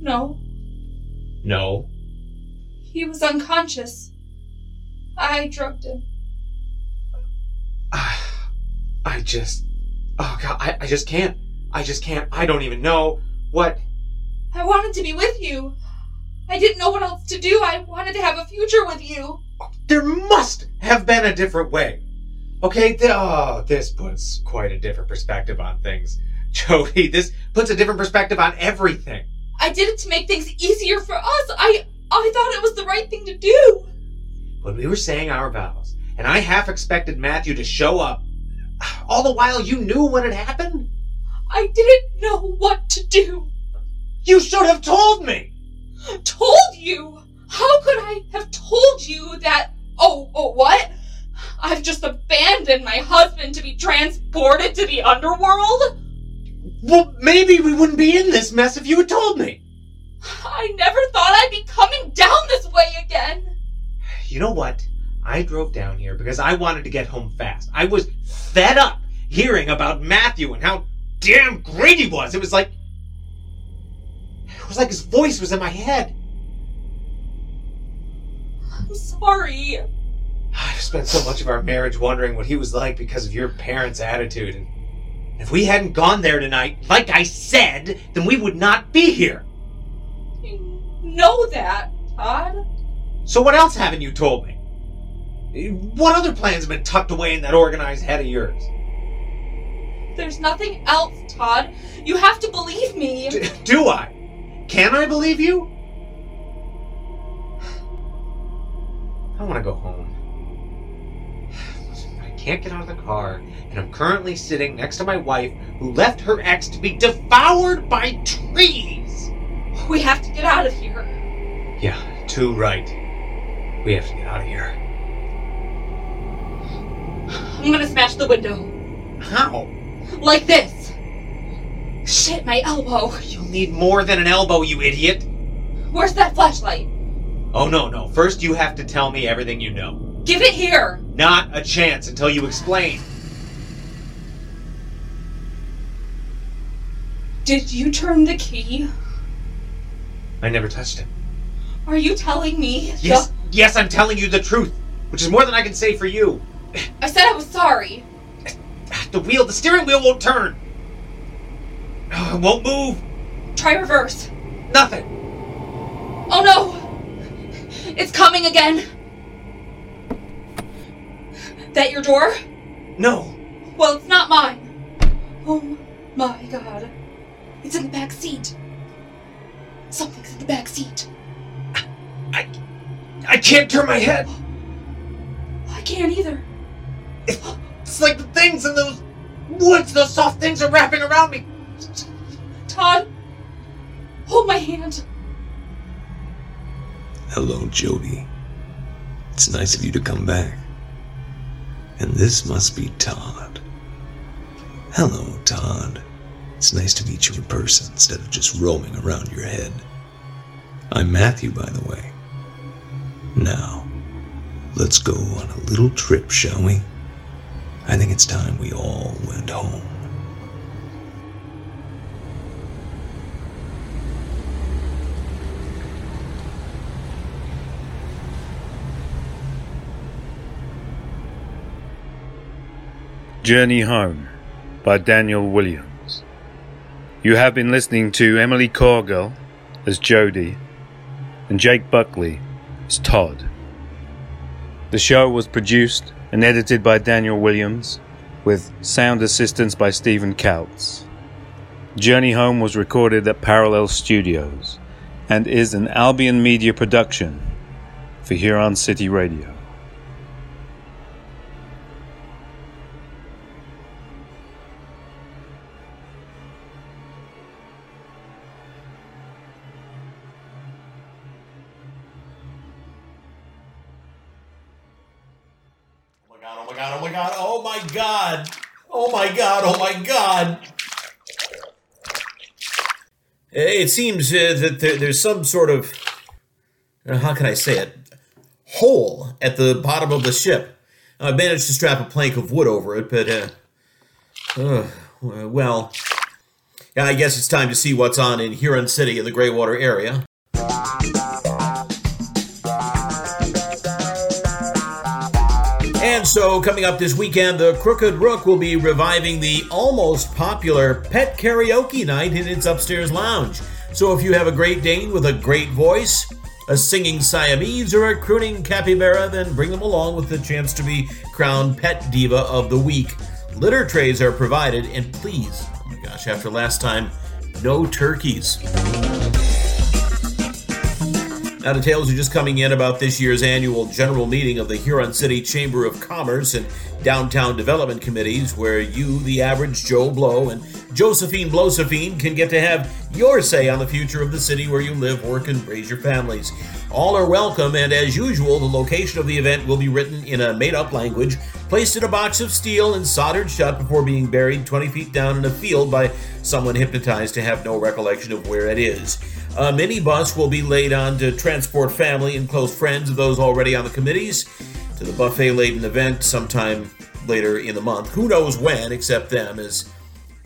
No, No. he was unconscious. I drugged him. Ah, I just. Oh, God, I, I just can't. I just can't. I don't even know what. I wanted to be with you. I didn't know what else to do. I wanted to have a future with you. Oh, there must have been a different way. Okay, th- oh, this puts quite a different perspective on things. Jody, this puts a different perspective on everything. I did it to make things easier for us. I I thought it was the right thing to do. When we were saying our vows, and I half expected Matthew to show up, all the while you knew what had happened? I didn't know what to do. You should have told me! Told you? How could I have told you that? Oh, oh, what? I've just abandoned my husband to be transported to the underworld? Well, maybe we wouldn't be in this mess if you had told me. I never thought I'd be coming down this way again. You know what? I drove down here because I wanted to get home fast. I was fed up hearing about Matthew and how damn great he was. It was like. It was like his voice was in my head. I'm sorry. I've spent so much of our marriage wondering what he was like because of your parents' attitude. And if we hadn't gone there tonight, like I said, then we would not be here. You know that, Todd. So what else haven't you told me? What other plans have been tucked away in that organized head of yours? There's nothing else, Todd. You have to believe me. D- do I? Can I believe you? I want to go home. I can't get out of the car, and I'm currently sitting next to my wife who left her ex to be devoured by trees. We have to get out of here. Yeah, too right. We have to get out of here. I'm gonna smash the window. How? Like this. Shit, my elbow. You'll need more than an elbow, you idiot. Where's that flashlight? Oh, no, no. First, you have to tell me everything you know. Give it here. Not a chance until you explain. Did you turn the key? I never touched it. Are you telling me? Yes, yes, I'm telling you the truth, which is more than I can say for you. I said I was sorry. The wheel, the steering wheel won't turn. It won't move. Try reverse. Nothing. Oh no! It's coming again. That your door? No. Well, it's not mine. Oh my god. It's in the back seat. Something's in the back seat. I I can't turn my head. I can't either. It's like the things in those woods, those soft things are wrapping around me. Todd, hold my hand. Hello, Jody. It's nice of you to come back. And this must be Todd. Hello, Todd. It's nice to meet you in person instead of just roaming around your head. I'm Matthew, by the way. Now, let's go on a little trip, shall we? I think it's time we all went home. Journey Home by Daniel Williams. You have been listening to Emily Corgill as Jody and Jake Buckley as Todd. The show was produced and edited by Daniel Williams with sound assistance by Stephen Kautz. Journey Home was recorded at Parallel Studios and is an Albion Media production for Huron City Radio. God, oh my god, oh my god. It seems uh, that there, there's some sort of, uh, how can I say it, hole at the bottom of the ship. I managed to strap a plank of wood over it, but, uh, uh, well, I guess it's time to see what's on in Huron City in the Greywater area. And so, coming up this weekend, the Crooked Rook will be reviving the almost popular Pet Karaoke Night in its upstairs lounge. So, if you have a Great Dane with a great voice, a singing Siamese, or a crooning capybara, then bring them along with the chance to be crowned Pet Diva of the Week. Litter trays are provided, and please, oh my gosh, after last time, no turkeys. Now, details are just coming in about this year's annual general meeting of the Huron City Chamber of Commerce and Downtown Development Committees, where you, the average Joe Blow, and Josephine Blosephine can get to have your say on the future of the city where you live, work, and raise your families. All are welcome, and as usual, the location of the event will be written in a made up language, placed in a box of steel and soldered shut before being buried 20 feet down in a field by someone hypnotized to have no recollection of where it is. A minibus will be laid on to transport family and close friends of those already on the committees to the buffet laden event sometime later in the month. Who knows when, except them, as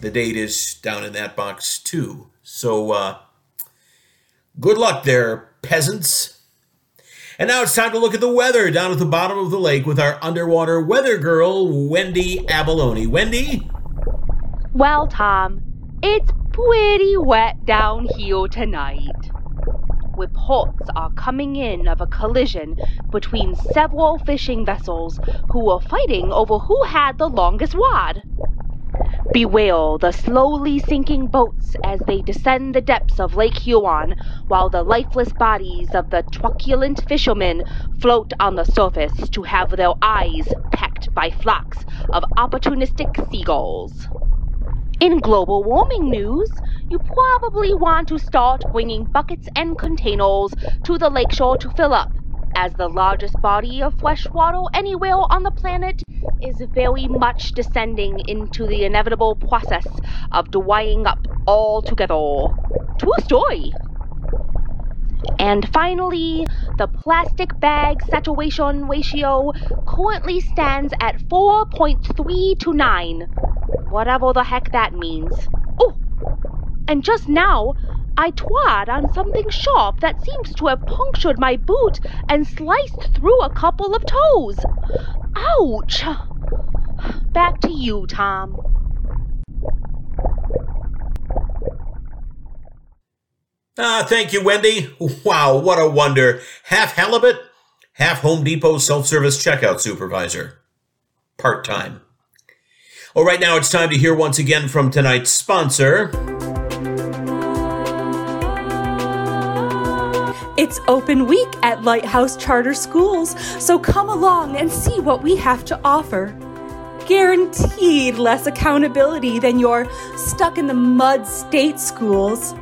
the date is down in that box too. So, uh, good luck there, peasants. And now it's time to look at the weather down at the bottom of the lake with our underwater weather girl, Wendy Abalone. Wendy? Well, Tom, it's pretty wet down here tonight. Reports are coming in of a collision between several fishing vessels who were fighting over who had the longest rod. Bewail the slowly sinking boats as they descend the depths of Lake Huron, while the lifeless bodies of the truculent fishermen float on the surface to have their eyes pecked by flocks of opportunistic seagulls. In global warming news, you probably want to start bringing buckets and containers to the lakeshore to fill up, as the largest body of fresh water anywhere on the planet is very much descending into the inevitable process of drying up altogether. True story. And finally, the plastic bag saturation ratio currently stands at 4.3 to 9. Whatever the heck that means. Oh, and just now, I trod on something sharp that seems to have punctured my boot and sliced through a couple of toes. Ouch! Back to you, Tom. Ah, thank you, Wendy. Wow, what a wonder. Half halibut, half Home Depot self service checkout supervisor. Part time. Well, right now it's time to hear once again from tonight's sponsor. It's open week at Lighthouse Charter Schools, so come along and see what we have to offer. Guaranteed less accountability than your stuck in the mud state schools.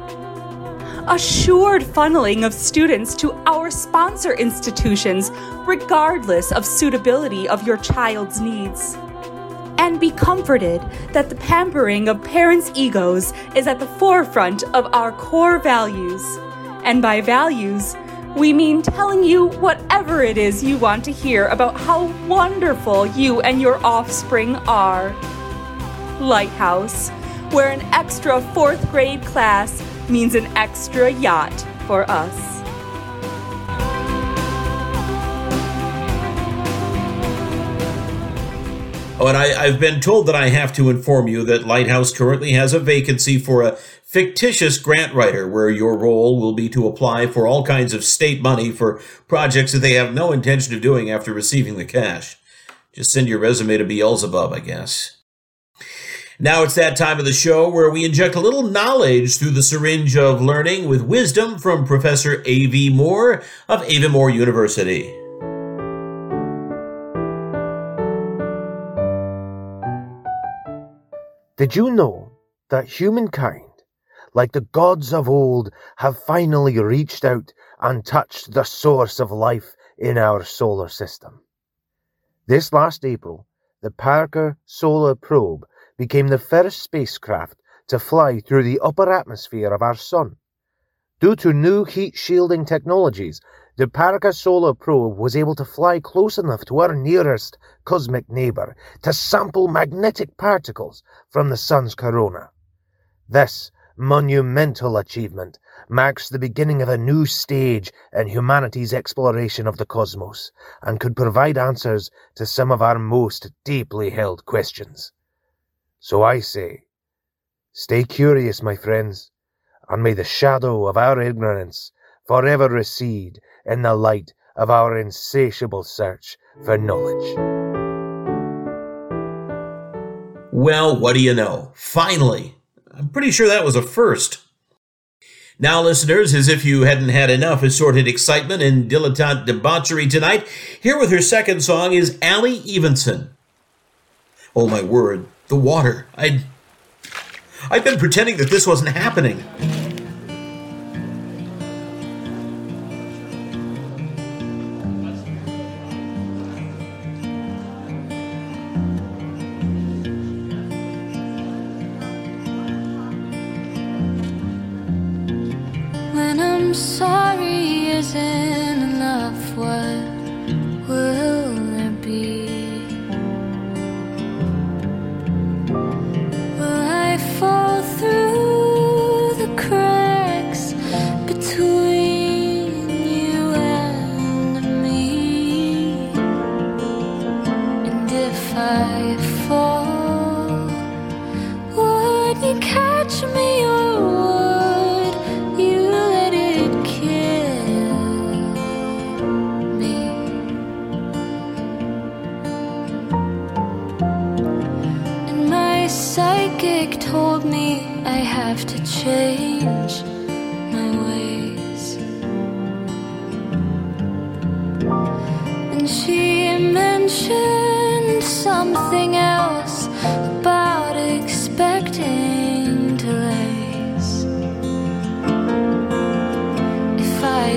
Assured funneling of students to our sponsor institutions, regardless of suitability of your child's needs. And be comforted that the pampering of parents' egos is at the forefront of our core values. And by values, we mean telling you whatever it is you want to hear about how wonderful you and your offspring are. Lighthouse, where an extra fourth grade class means an extra yacht for us. Oh, I, I've been told that I have to inform you that Lighthouse currently has a vacancy for a fictitious grant writer, where your role will be to apply for all kinds of state money for projects that they have no intention of doing after receiving the cash. Just send your resume to Beelzebub, I guess. Now it's that time of the show where we inject a little knowledge through the syringe of learning with wisdom from Professor A.V. Moore of Avonmore University. Did you know that humankind, like the gods of old, have finally reached out and touched the source of life in our solar system? This last April, the Parker Solar Probe became the first spacecraft to fly through the upper atmosphere of our Sun. Due to new heat shielding technologies, the Parker Solar Probe was able to fly close enough to our nearest cosmic neighbor to sample magnetic particles from the Sun's corona. This monumental achievement marks the beginning of a new stage in humanity's exploration of the cosmos and could provide answers to some of our most deeply held questions. So I say, stay curious, my friends, and may the shadow of our ignorance forever recede in the light of our insatiable search for knowledge. Well, what do you know? Finally! I'm pretty sure that was a first. Now, listeners, as if you hadn't had enough assorted excitement and dilettante debauchery tonight, here with her second song is Ally Evenson. Oh my word, the water. I'd. I'd been pretending that this wasn't happening.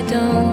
Don't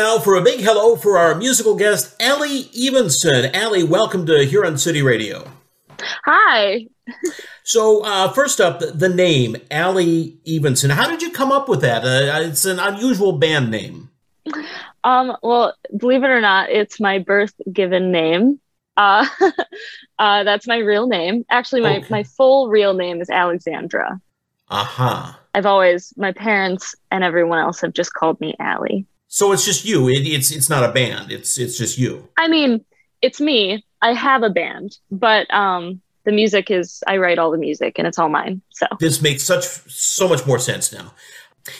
now for a big hello for our musical guest, Ally Evenson. Ally, welcome to Huron City Radio. Hi. So, uh, first up, the, name, Ally Evenson. How did you come up with that? Uh, it's an unusual band name. Um, well, believe it or not, it's my birth given name. Uh, uh, that's my real name. Actually, my, my full real name is Alexandra. Aha. I've always, my parents and everyone else have just called me Ally. So it's just you. It, it's it's not a band. It's it's just you. I mean, it's me. I have a band, but um, the music is, I write all the music and it's all mine. So This makes such so much more sense now.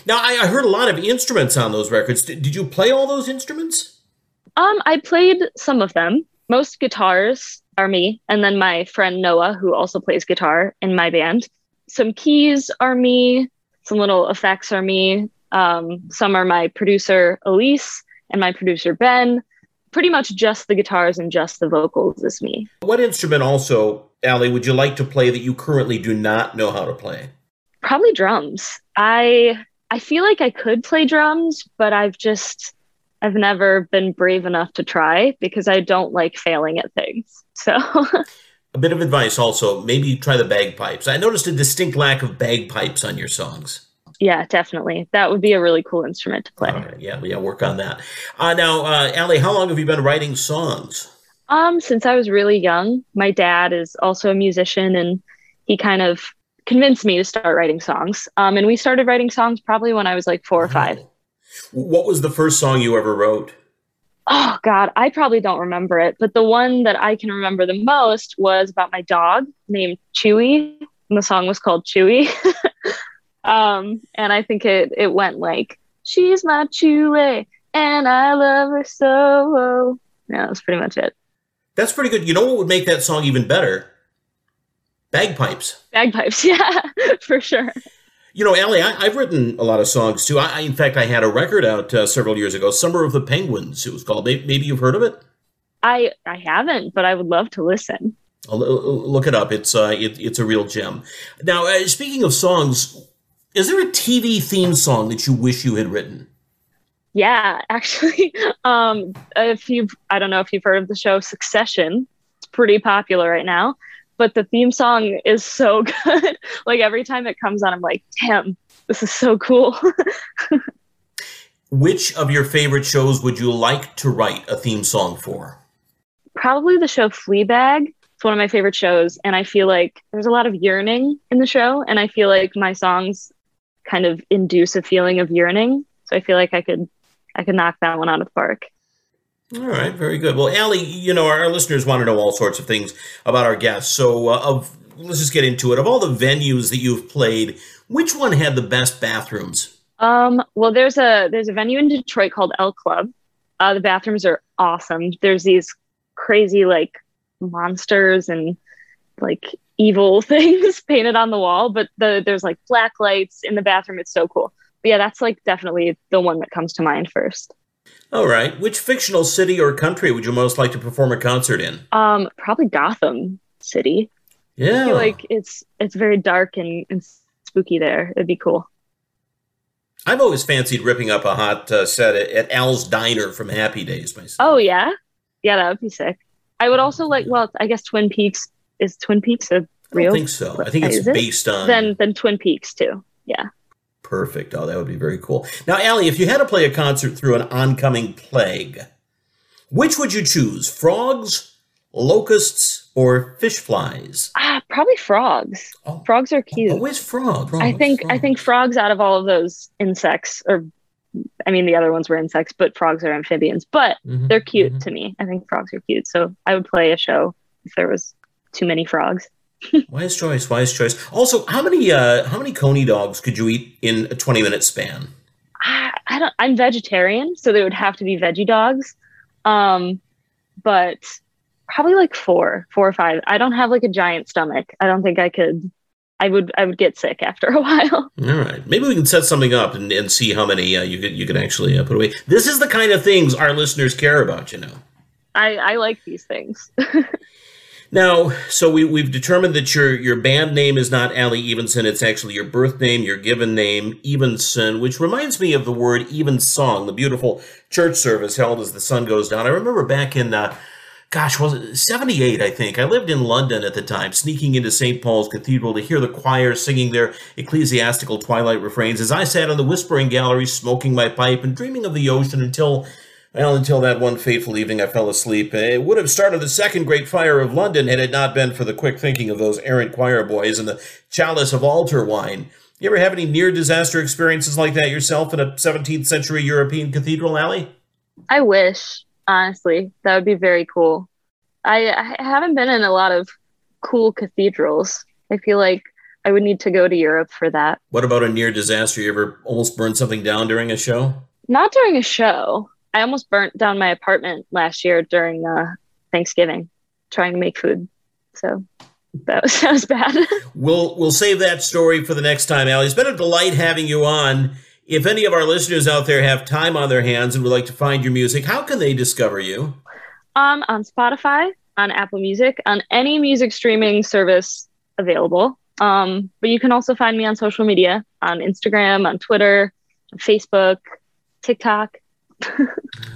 Now I, I heard a lot of instruments on those records. Did, did you play all those instruments? Um, I played some of them. Most guitars are me, and then my friend Noah, who also plays guitar in my band. Some keys are me. some little effects are me. Um, some are my producer Elise and my producer Ben. Pretty much just the guitars and just the vocals is me. What instrument also, Ally, would you like to play that you currently do not know how to play? Probably drums. I I feel like I could play drums, but I've just I've never been brave enough to try because I don't like failing at things. So A bit of advice also, maybe try the bagpipes. I noticed a distinct lack of bagpipes on your songs. Yeah, definitely. That would be a really cool instrument to play. Right, yeah, yeah, work on that. Uh, now, uh, Ally, how long have you been writing songs? Um, since I was really young, my dad is also a musician and he kind of convinced me to start writing songs. Um, and we started writing songs probably when I was like four or five. What was the first song you ever wrote? Oh God, I probably don't remember it, but the one that I can remember the most was about my dog named Chewy, and the song was called Chewy. um, and I think it it went like, "She's my Chewy, and I love her so." Yeah, that's pretty much it. That's pretty good. You know what would make that song even better? Bagpipes. Bagpipes, yeah, for sure. You know, Ally, I, I've written a lot of songs too. I, I- in fact, I had a record out uh, several years ago, "Summer of the Penguins." It was called. Maybe, you've heard of it. I I haven't, but I would love to listen. I'll, look it up. It's uh, it, it's a real gem. Now, uh, speaking of songs, is there a TV theme song that you wish you had written? Yeah, actually, um, if you've, I don't know if you've heard of the show Succession, it's pretty popular right now, but the theme song is so good. like every time it comes on, I'm like, damn, this is so cool. Which of your favorite shows would you like to write a theme song for? Probably the show Fleabag. It's one of my favorite shows, and I feel like there's a lot of yearning in the show, and I feel like my songs kind of induce a feeling of yearning. So I feel like I could, I could knock that one out of the park. All right, very good. Well, Ally, you know our, our listeners want to know all sorts of things about our guests. So, uh, of let's just get into it. Of all the venues that you've played, which one had the best bathrooms? Um, well, there's a there's a venue in Detroit called L Club. Uh, the bathrooms are awesome. There's these crazy like monsters and like evil things painted on the wall, but the there's like black lights in the bathroom. It's so cool. But yeah, that's like definitely the one that comes to mind first. All right, which fictional city or country would you most like to perform a concert in? Um, probably Gotham City. Yeah. I feel like it's it's very dark and, and spooky there. It'd be cool. I've always fancied ripping up a hot uh, set at, at Al's Diner from Happy Days. Myself. Oh yeah, yeah, that would be sick. I would also like. Well, I guess Twin Peaks is Twin Peaks a I don't think so. I think it's Is it? based on. Then then Twin Peaks too. Yeah. Perfect. Oh, that would be very cool. Now, Ally, if you had to play a concert through an oncoming plague, which would you choose? Frogs, locusts, or fish flies? Ah, probably frogs. Frogs are cute. Always frogs. I think I think frogs out of all of those insects, or I mean the other ones were insects, but frogs are amphibians. But Mhm, they're cute to me. I think frogs are cute. So I would play a show if there was too many frogs. Wise choice. Wise choice. Also, how many uh, how many coney dogs could you eat in a twenty minute span? I, I don't. I'm vegetarian, so there would have to be veggie dogs. Um, but probably like four, four or five. I don't have like a giant stomach. I don't think I could. I would. I would get sick after a while. All right, maybe we can set something up and, and see how many uh, you could you could actually uh, put away. This is the kind of things our listeners care about. You know. I I like these things. Now, so we, we've determined that your your band name is not Ally Evenson. It's actually your birth name, your given name, Evenson, which reminds me of the word evensong, the beautiful church service held as the sun goes down. I remember back in, uh, gosh, was it 78, I think. I lived in London at the time, sneaking into St. Paul's Cathedral to hear the choir singing their ecclesiastical twilight refrains as I sat on the whispering gallery smoking my pipe and dreaming of the ocean until well, until that one fateful evening I fell asleep. It would have started the second great fire of London had it not been for the quick thinking of those errant choir boys and the chalice of altar wine. You ever have any near disaster experiences like that yourself in a 17th century European cathedral alley? I wish, honestly, that would be very cool. I, I haven't been in a lot of cool cathedrals. I feel like I would need to go to Europe for that. What about a near disaster? You ever almost burned something down during a show? Not during a show. I almost burnt down my apartment last year during uh, Thanksgiving trying to make food. So that was that was bad. We'll we'll save that story for the next time, Ally. It's been a delight having you on. If any of our listeners out there have time on their hands and would like to find your music, how can they discover you? um, on Spotify, on Apple Music, on any music streaming service available. Um, but you can also find me on social media on Instagram, on Twitter, on Facebook, TikTok.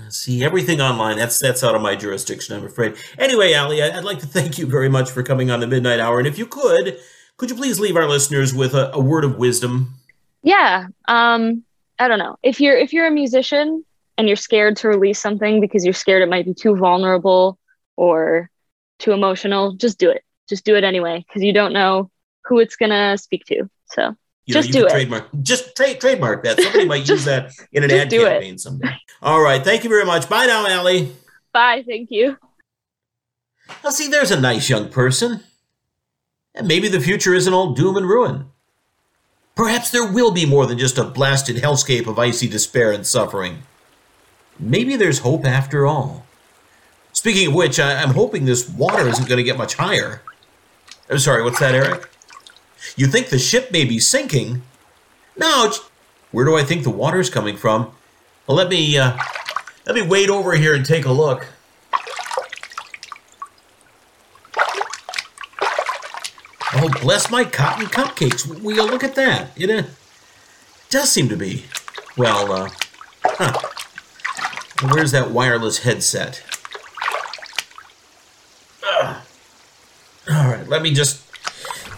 See everything online. That's that's out of my jurisdiction, I'm afraid. Anyway, Ally, I'd like to thank you very much for coming on the Midnite Hour. And if you could, could you please leave our listeners with a, a word of wisdom? Yeah. Um, I don't know. If you're if you're a musician and you're scared to release something because you're scared it might be too vulnerable or too emotional, just do it. Just do it anyway because you don't know who it's gonna speak to. So You know, just you do it. Trademark, just tra- trademark that. Somebody might use that in an ad do it. campaign someday. All right. Thank you very much. Bye now, Ally. Bye. Thank you. Now, see, there's a nice young person. And maybe the future isn't all doom and ruin. Perhaps there will be more than just a blasted hellscape of icy despair and suffering. Maybe there's hope after all. Speaking of which, I- I'm hoping this water isn't going to get much higher. I'm sorry, what's that, Eric? You think the ship may be sinking? No, where do I think the water's coming from? Well, let me uh, let me wade over here and take a look. Oh, bless my cotton cupcakes. Will look at that? It uh, does seem to be. Well, uh, huh. Where's that wireless headset? Ugh. All right, let me just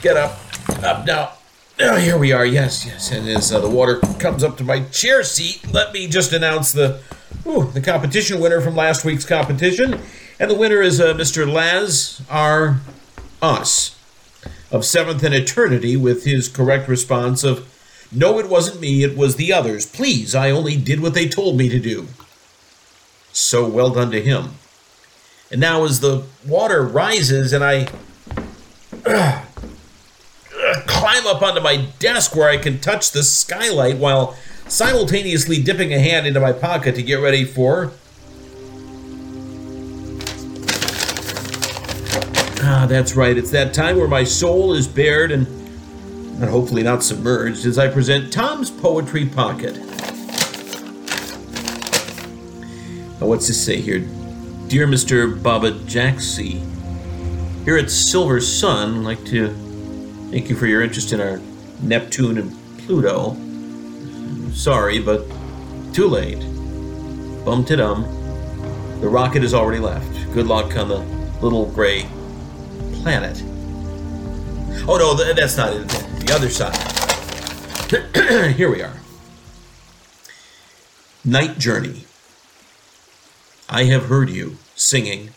get up. Up now. Oh, here we are. Yes, yes. And as uh, the water comes up to my chair seat, let me just announce the ooh, the competition winner from last week's competition. And the winner is uh, Mr. Laz R. Us of Seventh and Eternity with his correct response of, No, it wasn't me, it was the others. Please, I only did what they told me to do. So well done to him. And now, as the water rises and I climb up onto my desk where I can touch the skylight while simultaneously dipping a hand into my pocket to get ready for Ah, that's right. It's that time where my soul is bared and, and hopefully not submerged as I present Tom's Poetry Pocket. Now, what's this say here? Dear Mr. Baba Jaxie, here at Silver Sun, like to thank you for your interest in our Neptune and Pluto. Sorry, but too late. Bum to dum. The rocket has already left. Good luck on the little gray planet. Oh no, that's not it. The other side. Here we are. Night Journey. I have heard you singing,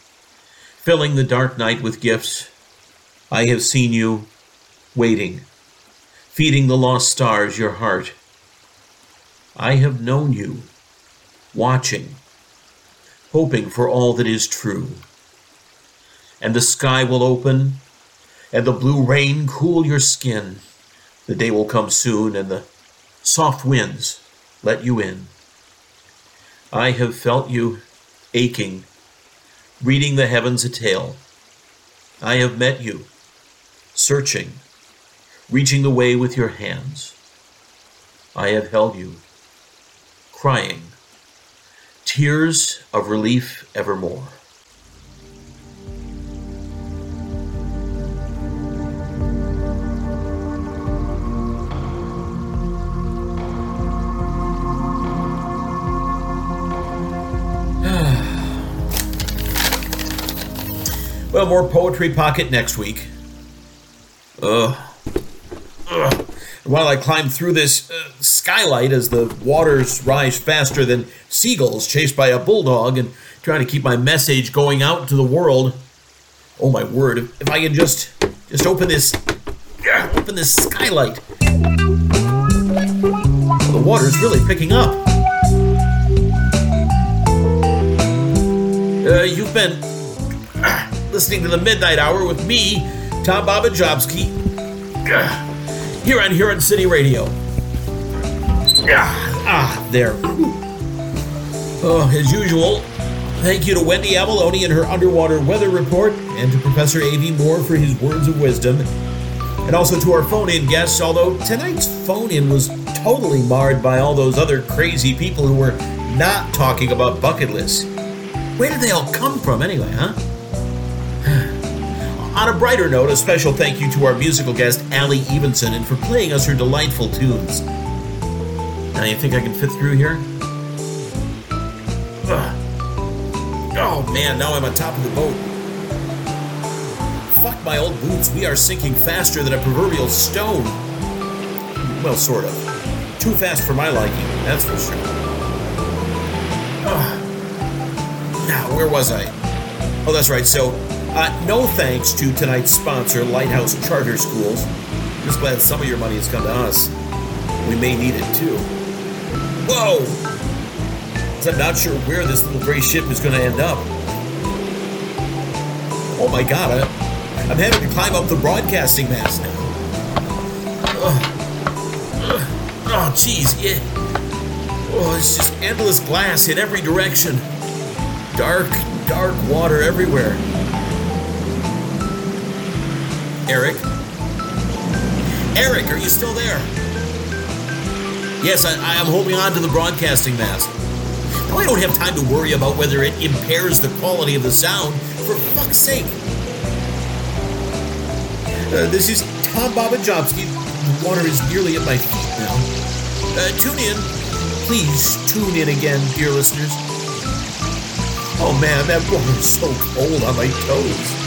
filling the dark night with gifts. I have seen you waiting, feeding the lost stars your heart. I have known you, watching, hoping for all that is true and the sky will open, and the blue rain cool your skin. The day will come soon, and the soft winds let you in. I have felt you aching, reading the heavens a tale. I have met you, searching, reaching away with your hands. I have held you, crying, tears of relief evermore. Well, more Poetry Pocket next week. Ugh. Ugh. While I climb through this uh, skylight as the waters rise faster than seagulls chased by a bulldog and trying to keep my message going out to the world. Oh my word, if, I can just just open this open this skylight. The water's really picking up. Uh, you've been listening to the Midnite Hour with me, Tom Babajobski, here on Huron City Radio. Ah, there. Oh, as usual, Thank you to Wendy Abalone and her underwater weather report, and to Professor A.V. Moore for his words of wisdom. And also to our phone in guests, although tonight's phone in was totally marred by all those other crazy people who were not talking about bucket lists. Where did they all come from anyway, huh? On a brighter note, a special thank you to our musical guest, Ally Evenson, and for playing us her delightful tunes. Now, you think I can fit through here? Ugh. Oh man, now I'm on top of the boat. Fuck my old boots, we are sinking faster than a proverbial stone. Well, sort of. Too fast for my liking, that's for sure. Ugh. Now, where was I? Oh, that's right. So, uh, no thanks to tonight's sponsor, Lighthouse Charter Schools. I'm Just glad some of your money has come to us. We may need it too. Whoa! I'm not sure where this little gray ship is going to end up. Oh my god, I, I'm having to climb up the broadcasting mast now. Ugh. Oh, jeez. Yeah. Oh, it's just endless glass in every direction. Dark, dark water everywhere. Eric? Eric, are you still there? Yes, I, I am holding on to the broadcasting mast. Now, I don't have time to worry about whether it impairs the quality of the sound. For fuck's sake. Uh, this is Tom Babajobski. The water is nearly at my feet now. Uh, tune in. Please tune in again, dear listeners. Oh man, that water is so cold on my toes.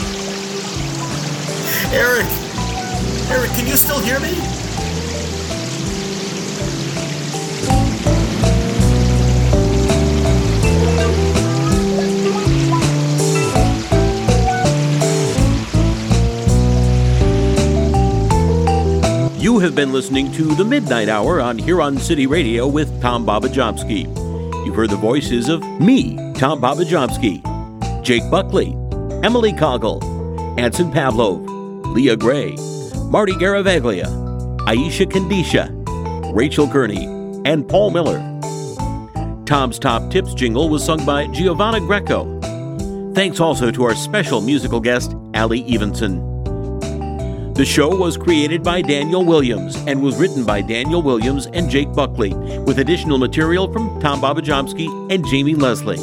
Eric! Eric, can you still hear me? You have been listening to The Midnite Hour on Huron City Radio with Tom Babajomsky. You've heard the voices of me, Tom Babajomsky, Jake Buckley, Emily Coggle, Anson Pavlov, Leah Gray, Marty Garavaglia, Aisha Kandisha, Rachel Gurney, and Paul Miller. Tom's Top Tips jingle was sung by Giovanna Greco. Thanks also to our special musical guest, Ally Evenson. The show was created by Daniel Williams and was written by Daniel Williams and Jake Buckley, with additional material from Tom Babajomsky and Jamie Leslie.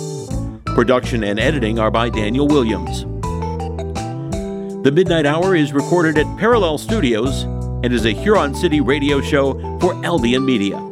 Production and editing are by Daniel Williams. The Midnite Hour is recorded at Parallel Studios and is a Huron City radio show for Albion Media.